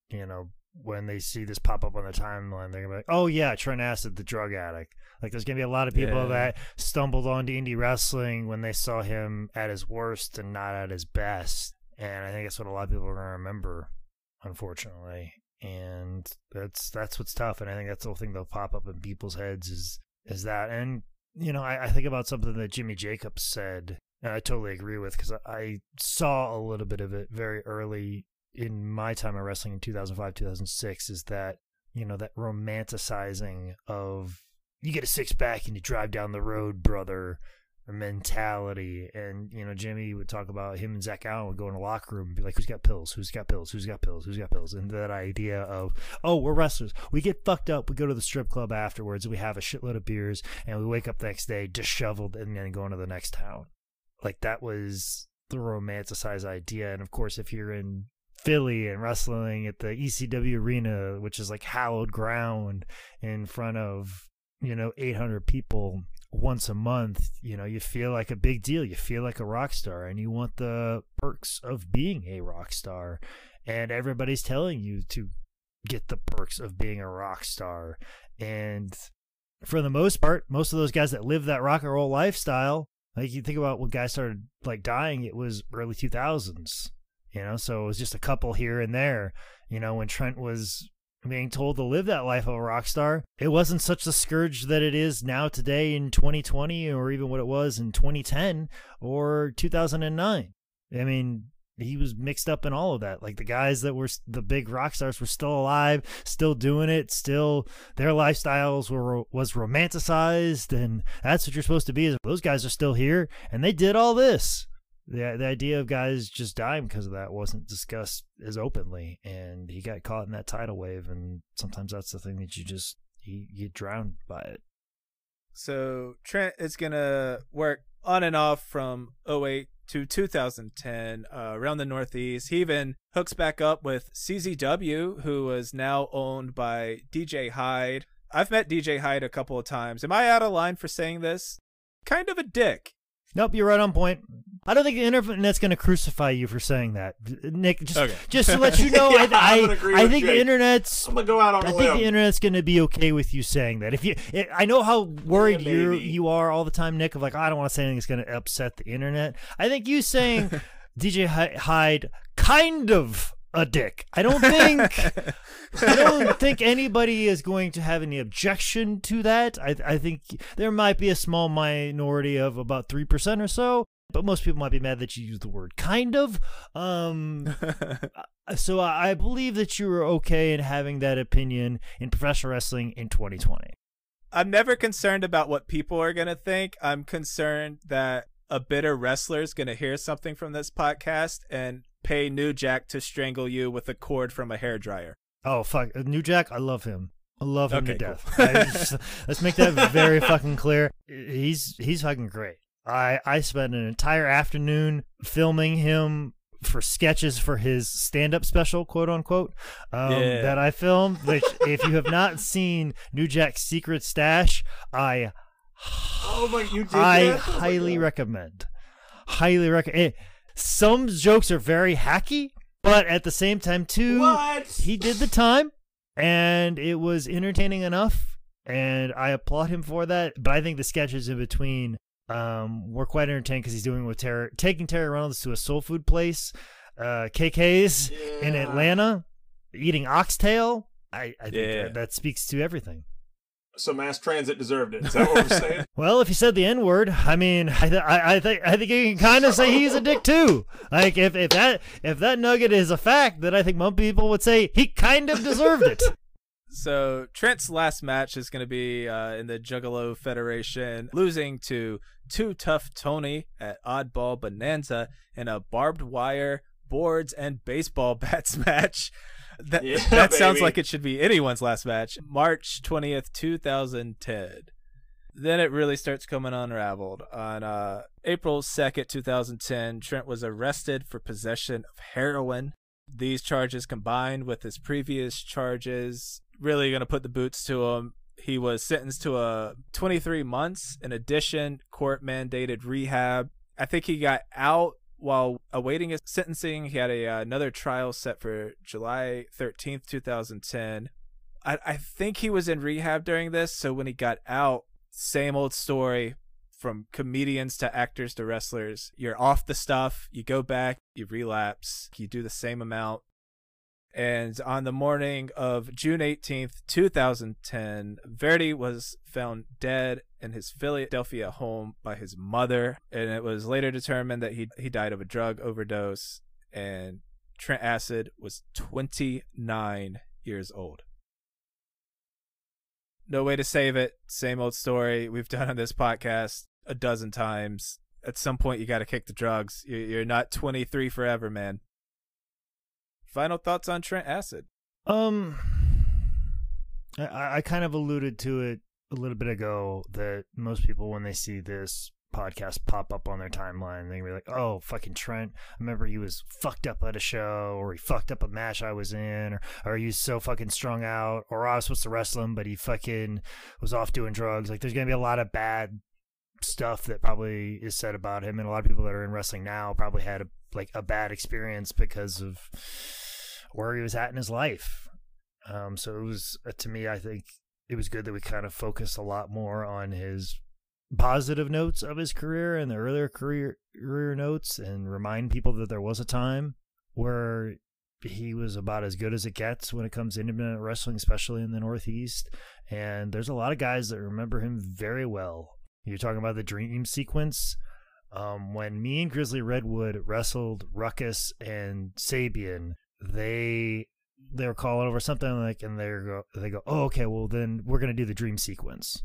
you know, when they see this pop up on the timeline, they're gonna be like, "Oh yeah, Trent Acid, the drug addict." Like, there's gonna be a lot of people Yeah. that stumbled onto indie wrestling when they saw him at his worst and not at his best, and I think that's what a lot of people are gonna remember, unfortunately. And that's that's what's tough, and I think that's the whole thing that'll pop up in people's heads is is that, and you know, I, I think about something that Jimmy Jacobs said, and I totally agree with because I, I saw a little bit of it very early in my time of wrestling in 2005 2006 is that you know that romanticizing of you get a six pack and you drive down the road brother mentality. And you know jimmy would talk about him and zach allen would go in a locker room and be like who's got pills? Who's got pills? Who's got pills? Who's got pills? And that idea of oh we're wrestlers. We get fucked up. We go to the strip club afterwards. We have a shitload of beers and we wake up the next day disheveled and then go into the next town. Like that was the romanticized idea. And of course if you're in Philly and wrestling at the ECW arena, which is like hallowed ground in front of, you know, 800 people once a month, you know, you feel like a big deal. You feel like a rock star and you want the perks of being a rock star. And everybody's telling you to get the perks of being a rock star. And for the most part, most of those guys that live that rock and roll lifestyle, like you think about when guys started like dying, it was early 2000s you know so it was just a couple here and there you know when trent was being told to live that life of a rock star. It wasn't such a scourge that it is now today in 2020 or even what it was in 2010 or 2009 i mean he was mixed up in all of that. Like the guys that were the big rock stars were still alive still doing it still their lifestyles were was romanticized and that's what you're supposed to be is those guys are still here and they did all this the the idea of guys just dying because of that wasn't discussed as openly, and he got caught in that tidal wave, and sometimes that's the thing that you just you get drowned by it. So Trent is gonna work on and off from 08 to 2010 uh, around the Northeast. He even hooks back up with CZW, who was now owned by DJ Hyde. I've met DJ Hyde a couple of times. Am I out of line for saying this? Kind of a dick. Nope, you're right on point. I don't think the internet's going to crucify you for saying that, Nick. Just, Okay. just to let you know, Yeah, I, I, I think the internet's. I'm gonna go out on I think limb. the internet's going to be okay with you saying that. If you, it, I know how worried Yeah, you you are all the time, Nick. Of like, I don't want to say anything that's going to upset the internet. I think you saying DJ Hyde kind of a dick. I don't think. I don't think anybody is going to have any objection to that. I, I think there might be a small minority of about three percent or so, but most people might be mad that you use the word "kind of." Um, so I, I believe that you are okay in having that opinion in professional wrestling in 2020. I'm never concerned about what people are going to think. I'm concerned that a bitter wrestler is going to hear something from this podcast and pay New Jack to strangle you with a cord from a hairdryer. Oh fuck, Uh, New Jack, I love him. I love him to death. cool. Just- let's make that very fucking clear. He's he's fucking great. I I spent an entire afternoon filming him for sketches for his stand-up special, quote unquote, um, Yeah. that I filmed. Which, if you have not seen New Jack's Secret Stash, I Oh my, you did I that? Oh highly God. recommend. Highly recommend. Some jokes are very hacky, but at the same time too, What? he did the time, and it was entertaining enough, and I applaud him for that. But I think the sketches in between um, were quite entertaining because he's doing it with Terry, taking Terry Reynolds to a soul food place, uh, KK's in Atlanta, eating oxtail. I, I think Yeah. that, that speaks to everything. So mass transit deserved it. Is that what we're saying? Well, if he said the N word, I mean, I, th- I, I think I think you can kind of say he's a dick too. Like if, if that if that nugget is a fact, then I think most people would say he kind of deserved it. So Trent's last match is going to be uh, in the Juggalo Federation, losing to Too Tough Tony at Oddball Bonanza in a barbed wire, boards, and baseball bats match. That, Yeah, that sounds baby. like it should be anyone's last match. March 20th, 2010. Then it really starts coming unraveled. On uh, April 2nd, 2010, Trent was arrested for possession of heroin. These charges combined with his previous charges really going to put the boots to him. He was sentenced to a 23 months. In addition, court mandated rehab. I think he got out while awaiting his sentencing. He had a, uh, another trial set for July 13th, 2010. I, I think he was in rehab during this. So when he got out, same old story from comedians to actors to wrestlers. You're off the stuff, you go back, you relapse, you do the same amount. And on the morning of June 18th, 2010, Verdi was found dead in his Philadelphia home by his mother. And it was later determined that he, he died of a drug overdose. And Trent Acid was 29 years old. No way to save it. Same old story we've done on this podcast a dozen times. At some point, you got to kick the drugs. You- You're not 23 forever, man. Final thoughts on Trent Acid? Um, I, I kind of alluded to it a little bit ago that most people, when they see this podcast pop up on their timeline, they be like, "Oh, fucking Trent! I remember he was fucked up at a show, or he fucked up a match I was in, or or he was so fucking strung out, or I was supposed to wrestle him, but he fucking was off doing drugs." Like, there's gonna be a lot of bad stuff that probably is said about him, and a lot of people that are in wrestling now probably had a like a bad experience because of where he was at in his life. Um, so it was uh, to me, I think it was good that we kind of focused a lot more on his positive notes of his career and the earlier career career notes, and remind people that there was a time where he was about as good as it gets when it comes to independent wrestling, especially in the Northeast. And there's a lot of guys that remember him very well. You're talking about the dream sequence. Um, when me and Grizzly Redwood wrestled Ruckus and Sabian, they they were calling over something like, and they go, they go, oh, okay, well then we're gonna do the dream sequence,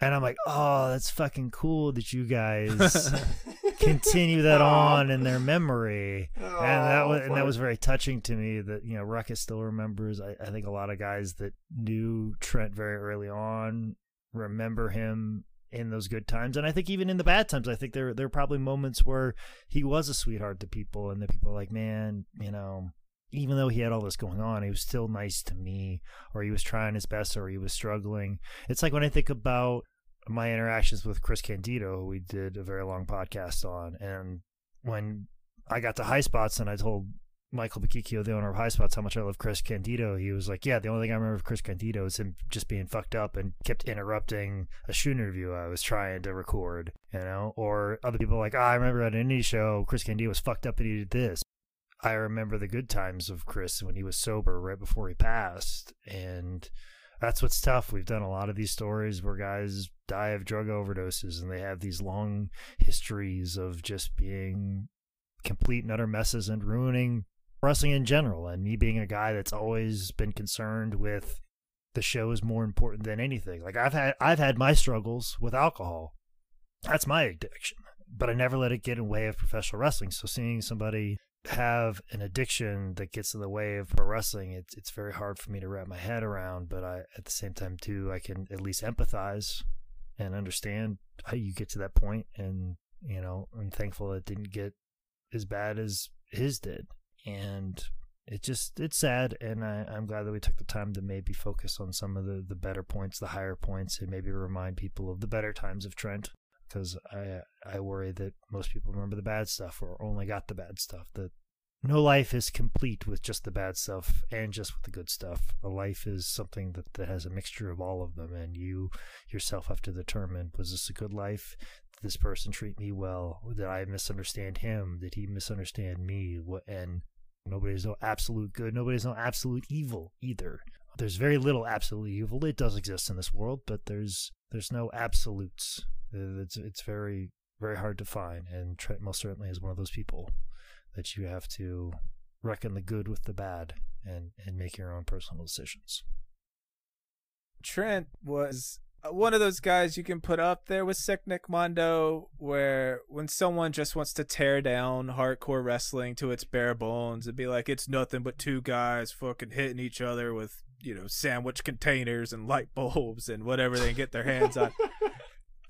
and I'm like, oh, that's fucking cool that you guys continue that on in their memory. Oh, and that oh, was and that was very touching to me that you know Ruckus still remembers. I, I think a lot of guys that knew Trent very early on remember him in those good times, and I think even in the bad times, I think there there are probably moments where he was a sweetheart to people, and the people are like, man, you know. Even though he had all this going on, he was still nice to me, or he was trying his best, or he was struggling. It's like when I think about my interactions with Chris Candido, who we did a very long podcast on, and when I got to High Spots and I told Michael Bochicchio, the owner of High Spots, how much I love Chris Candido, he was like, "Yeah, the only thing I remember of Chris Candido is him just being fucked up and kept interrupting a shoe interview I was trying to record, you know." Or other people like, oh, "I remember at an indie show, Chris Candido was fucked up and he did this." I remember the good times of Chris when he was sober right before he passed, and that's what's tough. We've done a lot of these stories where guys die of drug overdoses and they have these long histories of just being complete and utter messes and ruining wrestling in general. And me being a guy that's always been concerned with the show is more important than anything. Like I've had I've had my struggles with alcohol. That's my addiction. But I never let it get in the way of professional wrestling. So seeing somebody have an addiction that gets in the way of pro wrestling, it's it's very hard for me to wrap my head around. But I at the same time too, I can at least empathize and understand how you get to that point and you know, I'm thankful it didn't get as bad as his did. And it just it's sad and I, I'm glad that we took the time to maybe focus on some of the, the better points, the higher points, and maybe remind people of the better times of Trent. Because I I worry that most people remember the bad stuff or only got the bad stuff. That no life is complete with just the bad stuff and just with the good stuff. A life is something that, that has a mixture of all of them, and you yourself have to determine was this a good life? Did this person treat me well? Did I misunderstand him? Did he misunderstand me? What and nobody's no absolute good. Nobody's no absolute evil either. There's very little absolute evil. It does exist in this world, but there's there's no absolutes. Uh, it's it's very very hard to find, and Trent most certainly is one of those people that you have to reckon the good with the bad and and make your own personal decisions. Trent was uh, one of those guys you can put up there with Sick Nick Mondo, where when someone just wants to tear down hardcore wrestling to its bare bones and be like, it's nothing but two guys fucking hitting each other with, you know, sandwich containers and light bulbs and whatever they can get their hands on.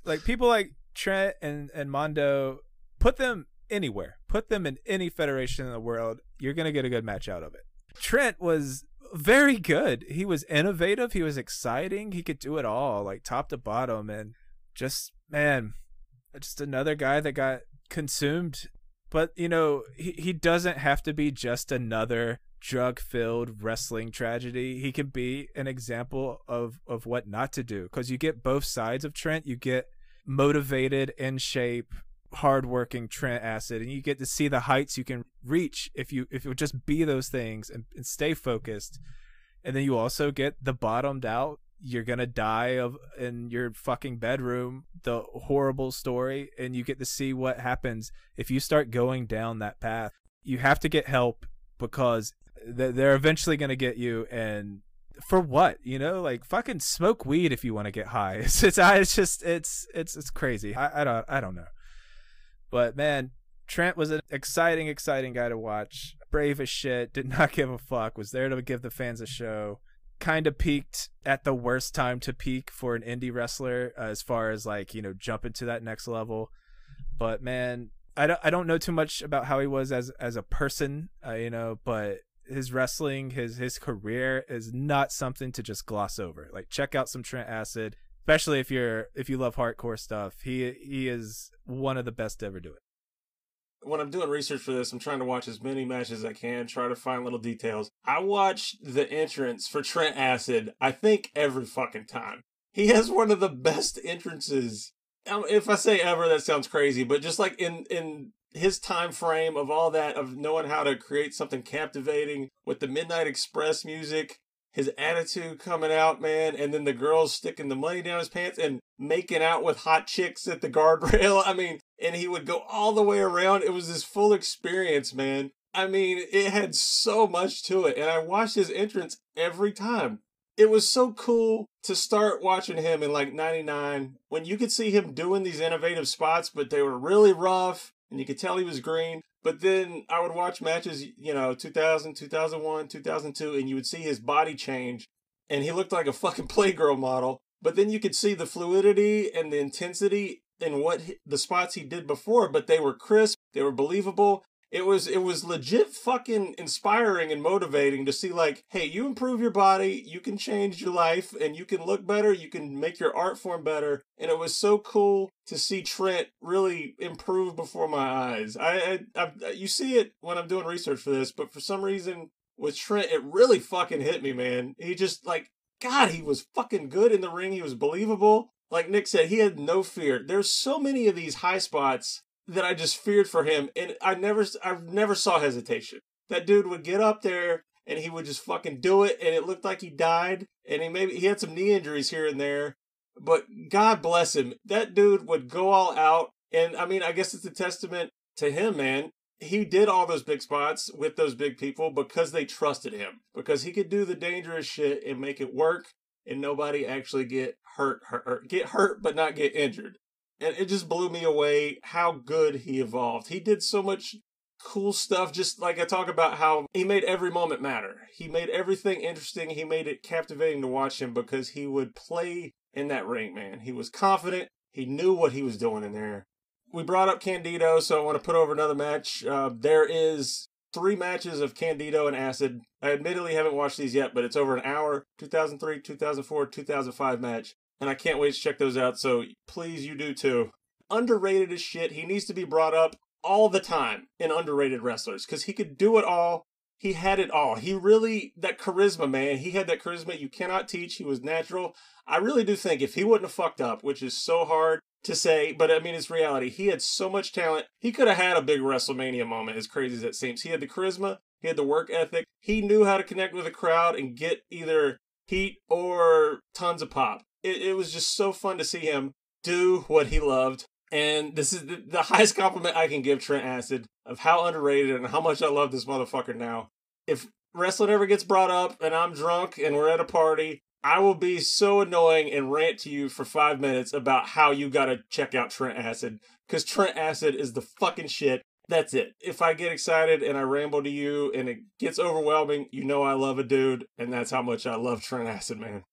like people like Trent and, and Mondo, put them anywhere, put them in any federation in the world, you're to get a good match out of it. Trent was very good. He was innovative. He was exciting. He could do it all, like top to bottom. And just, man, just another guy that got consumed. But, you know, he, he doesn't have to be just another drug filled wrestling tragedy. He can be an example of, of what not to do. Because you get both sides of Trent. You get motivated, in shape, hardworking Trent Acid, and you get to see the heights you can reach if you if you just be those things and, and stay focused. And then you also get the bottomed out. You're gonna die of in your fucking bedroom. The horrible story, and you get to see what happens if you start going down that path. You have to get help because they're eventually gonna get you and for what you know like fucking smoke weed if you want to get high it's it's, it's just it's it's it's crazy I, I don't i don't know but man, Trent was an exciting, exciting guy to watch. Brave as shit, did not give a fuck, was there to give the fans a show. Kind of peaked at the worst time to peak for an indie wrestler uh, as far as like, you know, jumping to that next level. But man, I don't, I don't know too much about how he was as as a person, uh, you know, but his wrestling, his his career is not something to just gloss over. Like check out some Trent Acid, especially if you're if you love hardcore stuff. He he is one of the best to ever do it. When I'm doing research for this, I'm trying to watch as many matches as I can, try to find little details. I watched the entrance for Trent Acid, I think every fucking time. He has one of the best entrances. If I say ever, that sounds crazy, but just like in in his time frame of all that of knowing how to create something captivating with the Midnight Express music, his attitude coming out, man, and then the girls sticking the money down his pants and making out with hot chicks at the guardrail. I mean, and he would go all the way around. It was this full experience, man. I mean, it had so much to it, and I watched his entrance every time. It was so cool to start watching him in like 99 when you could see him doing these innovative spots, but they were really rough and you could tell he was green. But then I would watch matches, you know, 2000, 2001, 2002, and you would see his body change, and he looked like a fucking Playgirl model. But then you could see the fluidity and the intensity in what he, the spots he did before, but they were crisp, they were believable, it was it was legit fucking inspiring and motivating to see like hey you improve your body you can change your life and you can look better you can make your art form better. And it was so cool to see trent really improve before my eyes. I, I, I you see it when i'm doing research for this but for some reason with trent it really fucking hit me man. He just like god he was fucking good in the ring. He was believable. Like nick said he had no fear. There's so many of these high spots that I just feared for him, and I never, I never saw hesitation. That dude would get up there and he would just fucking do it, and it looked like he died, and he maybe he had some knee injuries here and there, but God bless him, that dude would go all out, and I mean, I guess it's a testament to him, man. He did all those big spots with those big people because they trusted him, because he could do the dangerous shit and make it work, and nobody actually get hurt, hurt get hurt, but not get injured and it just blew me away how good he evolved. He did so much cool stuff just like I talk about how he made every moment matter. He made everything interesting. He made it captivating to watch him because he would play in that ring, man. He was confident. He knew what he was doing in there. We brought up Candido, so I want to put over another match. Uh, there is three matches of Candido and Acid. I admittedly haven't watched these yet, but it's over an hour. 2003, 2004, 2005 match and I can't wait to check those out. So please, you do too. Underrated as shit. He needs to be brought up all the time in underrated wrestlers because he could do it all. He had it all. He really, that charisma, man, he had that charisma you cannot teach. He was natural. I really do think if he wouldn't have fucked up, which is so hard to say, but I mean, it's reality. He had so much talent. He could have had a big WrestleMania moment, as crazy as it seems. He had the charisma, he had the work ethic, he knew how to connect with a crowd and get either heat or tons of pop it, it was just so fun to see him do what he loved. And this is the, the highest compliment I can give Trent Acid of how underrated and how much I love this motherfucker now. If wrestling ever gets brought up and I'm drunk and we're at a party, I will be so annoying and rant to you for five minutes about how you gotta check out Trent Acid. Because Trent Acid is the fucking shit. That's it. If I get excited and I ramble to you and it gets overwhelming, you know I love a dude, and that's how much I love Trent Acid, man.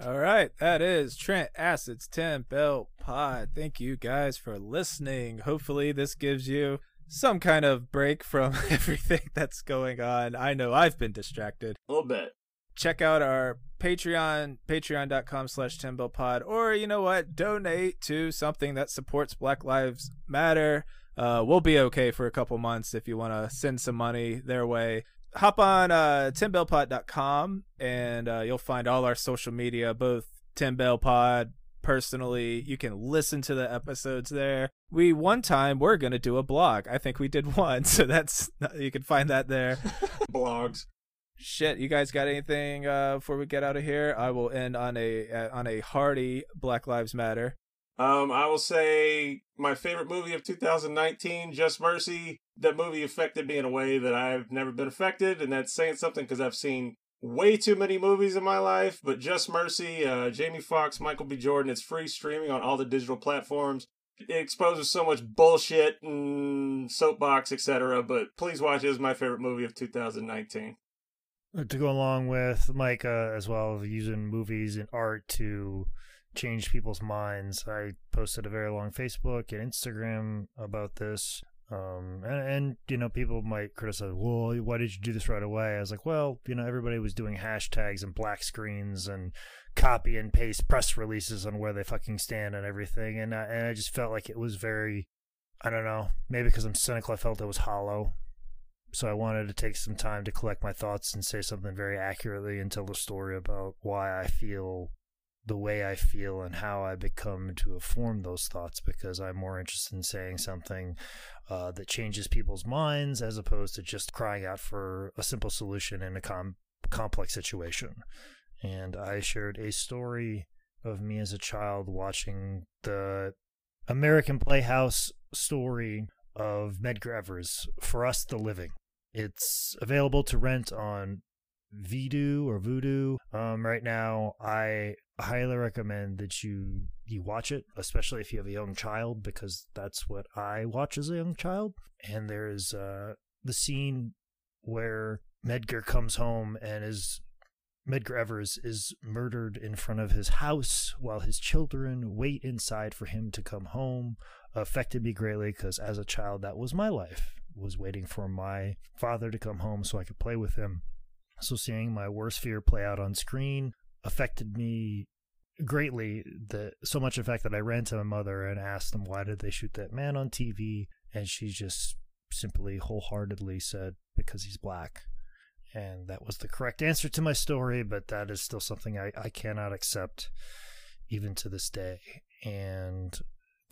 All right, that is Trent Acid's 10 Bell Pod. Thank you guys for listening. Hopefully, this gives you some kind of break from everything that's going on. I know I've been distracted. A little bit. Check out our Patreon, patreon.com slash 10 Bell Pod, or you know what? Donate to something that supports Black Lives Matter. Uh, we'll be okay for a couple months if you want to send some money their way hop on uh, 10bellpod.com and uh, you'll find all our social media, both 10 Bell Pod personally. You can listen to the episodes there. We one time we're gonna do a blog. I think we did one, so that's you can find that there. Blogs. Shit, you guys got anything uh, before we get out of here? I will end on a uh, on a hearty Black Lives Matter. Um, I will say my favorite movie of 2019, Just Mercy. That movie affected me in a way that I've never been affected, and that's saying something because I've seen way too many movies in my life. But Just Mercy, uh, Jamie Foxx, Michael B. Jordan, it's free streaming on all the digital platforms. It exposes so much bullshit and soapbox, etc. But please watch it. It's my favorite movie of 2019 to go along with Micah as well, using movies and art to change people's minds. I posted a very long Facebook and Instagram about this. Um, and, and, you know, people might criticize, well, why did you do this right away? I was like, well, you know, everybody was doing hashtags and black screens and copy and paste press releases on where they fucking stand and everything. And I, and I just felt like it was very, I don't know, maybe because I'm cynical, I felt it was hollow. So I wanted to take some time to collect my thoughts and say something very accurately and tell the story about why I feel the way I feel and how I become to form those thoughts because I'm more interested in saying something uh, that changes people's minds as opposed to just crying out for a simple solution in a com- complex situation. And I shared a story of me as a child watching the American Playhouse story of Medgar Evers, For Us the Living. It's available to rent on Vidu or Voodoo. Um, right now, I highly recommend that you you watch it, especially if you have a young child, because that's what I watch as a young child. And there's uh, the scene where Medgar comes home and is Medgar Evers is murdered in front of his house while his children wait inside for him to come home. Affected me greatly because as a child, that was my life. Was waiting for my father to come home so I could play with him. So seeing my worst fear play out on screen affected me greatly. That so much in fact that I ran to my mother and asked them why did they shoot that man on TV, and she just simply wholeheartedly said because he's black and that was the correct answer to my story, but that is still something I, I cannot accept even to this day. And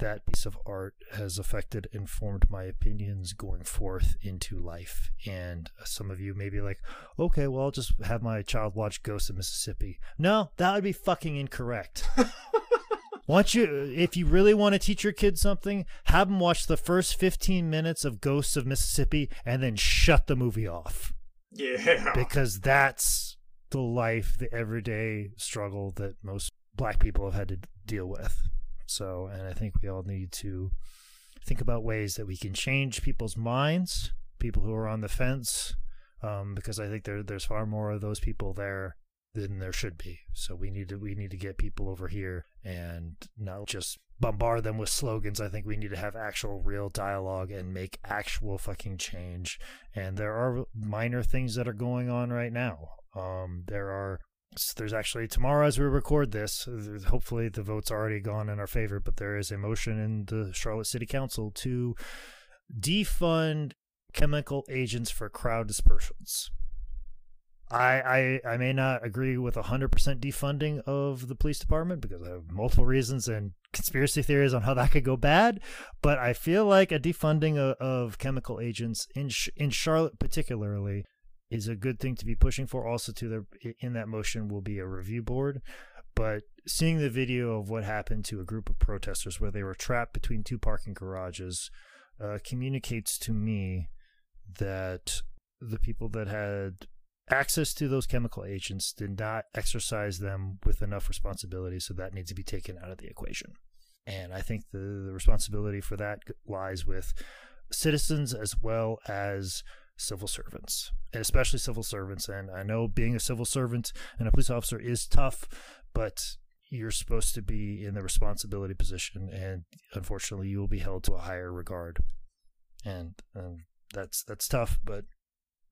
that piece of art has affected, informed my opinions going forth into life. And some of you may be like, okay, well, I'll just have my child watch Ghosts of Mississippi. No, that would be fucking incorrect. Once you, if you really want to teach your kids something, have them watch the first 15 minutes of Ghosts of Mississippi and then shut the movie off. Yeah. Because that's the life, the everyday struggle that most black people have had to deal with. So, and I think we all need to think about ways that we can change people's minds, people who are on the fence, um, because I think there there's far more of those people there than there should be. So we need to we need to get people over here and not just bombard them with slogans. I think we need to have actual real dialogue and make actual fucking change. And there are minor things that are going on right now. Um, there are there's actually tomorrow as we record this hopefully the vote's already gone in our favor but there is a motion in the charlotte city council to defund chemical agents for crowd dispersions. I, I I may not agree with 100% defunding of the police department because I have multiple reasons and conspiracy theories on how that could go bad, but I feel like a defunding of, of chemical agents in in Charlotte particularly is a good thing to be pushing for. Also, to the in that motion will be a review board. But seeing the video of what happened to a group of protesters where they were trapped between two parking garages uh, communicates to me that the people that had access to those chemical agents did not exercise them with enough responsibility, so that needs to be taken out of the equation. And I think the, the responsibility for that lies with citizens as well as civil servants, and especially civil servants. And I know being a civil servant and a police officer is tough, but you're supposed to be in the responsibility position, and unfortunately, you will be held to a higher regard. And, that's that's tough, but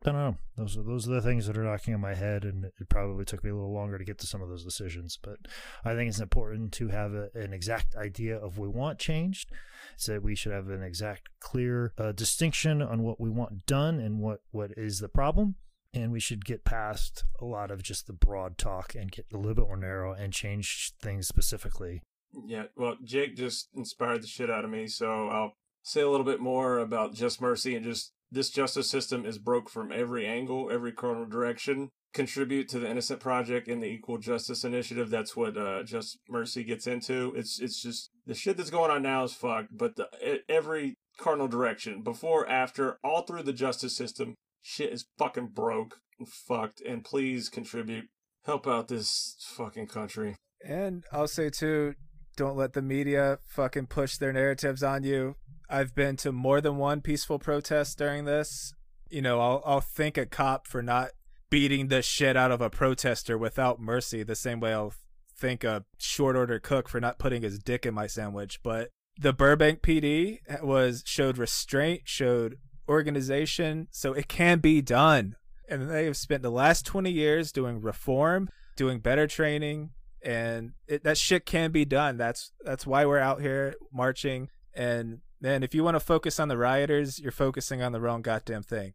I don't know. Those are those are the things that are knocking on my head, and it probably took me a little longer to get to some of those decisions. But I think it's important to have a, an exact idea of what we want changed. So we should have an exact, clear uh, distinction on what we want done and what what is the problem. And we should get past a lot of just the broad talk and get a little bit more narrow and change things specifically. Yeah, well, Jake just inspired the shit out of me, so I'll say a little bit more about Just Mercy and just this justice system is broke from every angle, every corner direction. Contribute to the Innocent Project and the Equal Justice Initiative. That's what uh, Just Mercy gets into. It's it's just the shit that's going on now is fucked. But the every cardinal direction, before, after, all through the justice system, shit is fucking broke and fucked. And please contribute, help out this fucking country. And I'll say too, don't let the media fucking push their narratives on you. I've been to more than one peaceful protest during this. You know, I'll I'll thank a cop for not beating the shit out of a protester without mercy, the same way I'll thank a short order cook for not putting his dick in my sandwich. But the Burbank PD was showed restraint, showed organization, so it can be done. And they have spent the last 20 years doing reform, doing better training, and it, that shit can be done. That's that's why we're out here marching. And man, if you want to focus on the rioters, you're focusing on the wrong goddamn thing.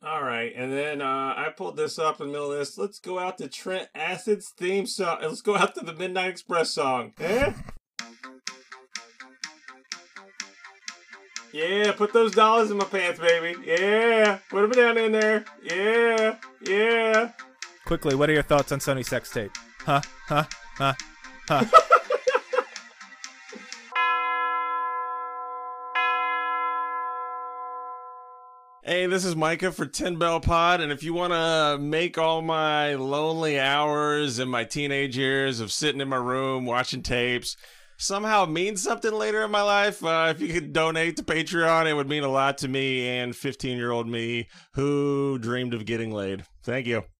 All right, and then uh, I pulled this up in the middle of this. Let's go out to Trent Acid's theme song. Let's go out to the Midnight Express song. Eh? Yeah, put those dollars in my pants, baby. Yeah, put them down in there. Yeah, yeah. Quickly, what are your thoughts on Sunny sex tape? Huh? Huh? Huh? Huh? Hey, this is Micah for Ten Bell Pod, and if you want to make all my lonely hours and my teenage years of sitting in my room watching tapes somehow mean something later in my life, uh, if you could donate to Patreon, it would mean a lot to me and 15 year old me who dreamed of getting laid. Thank you.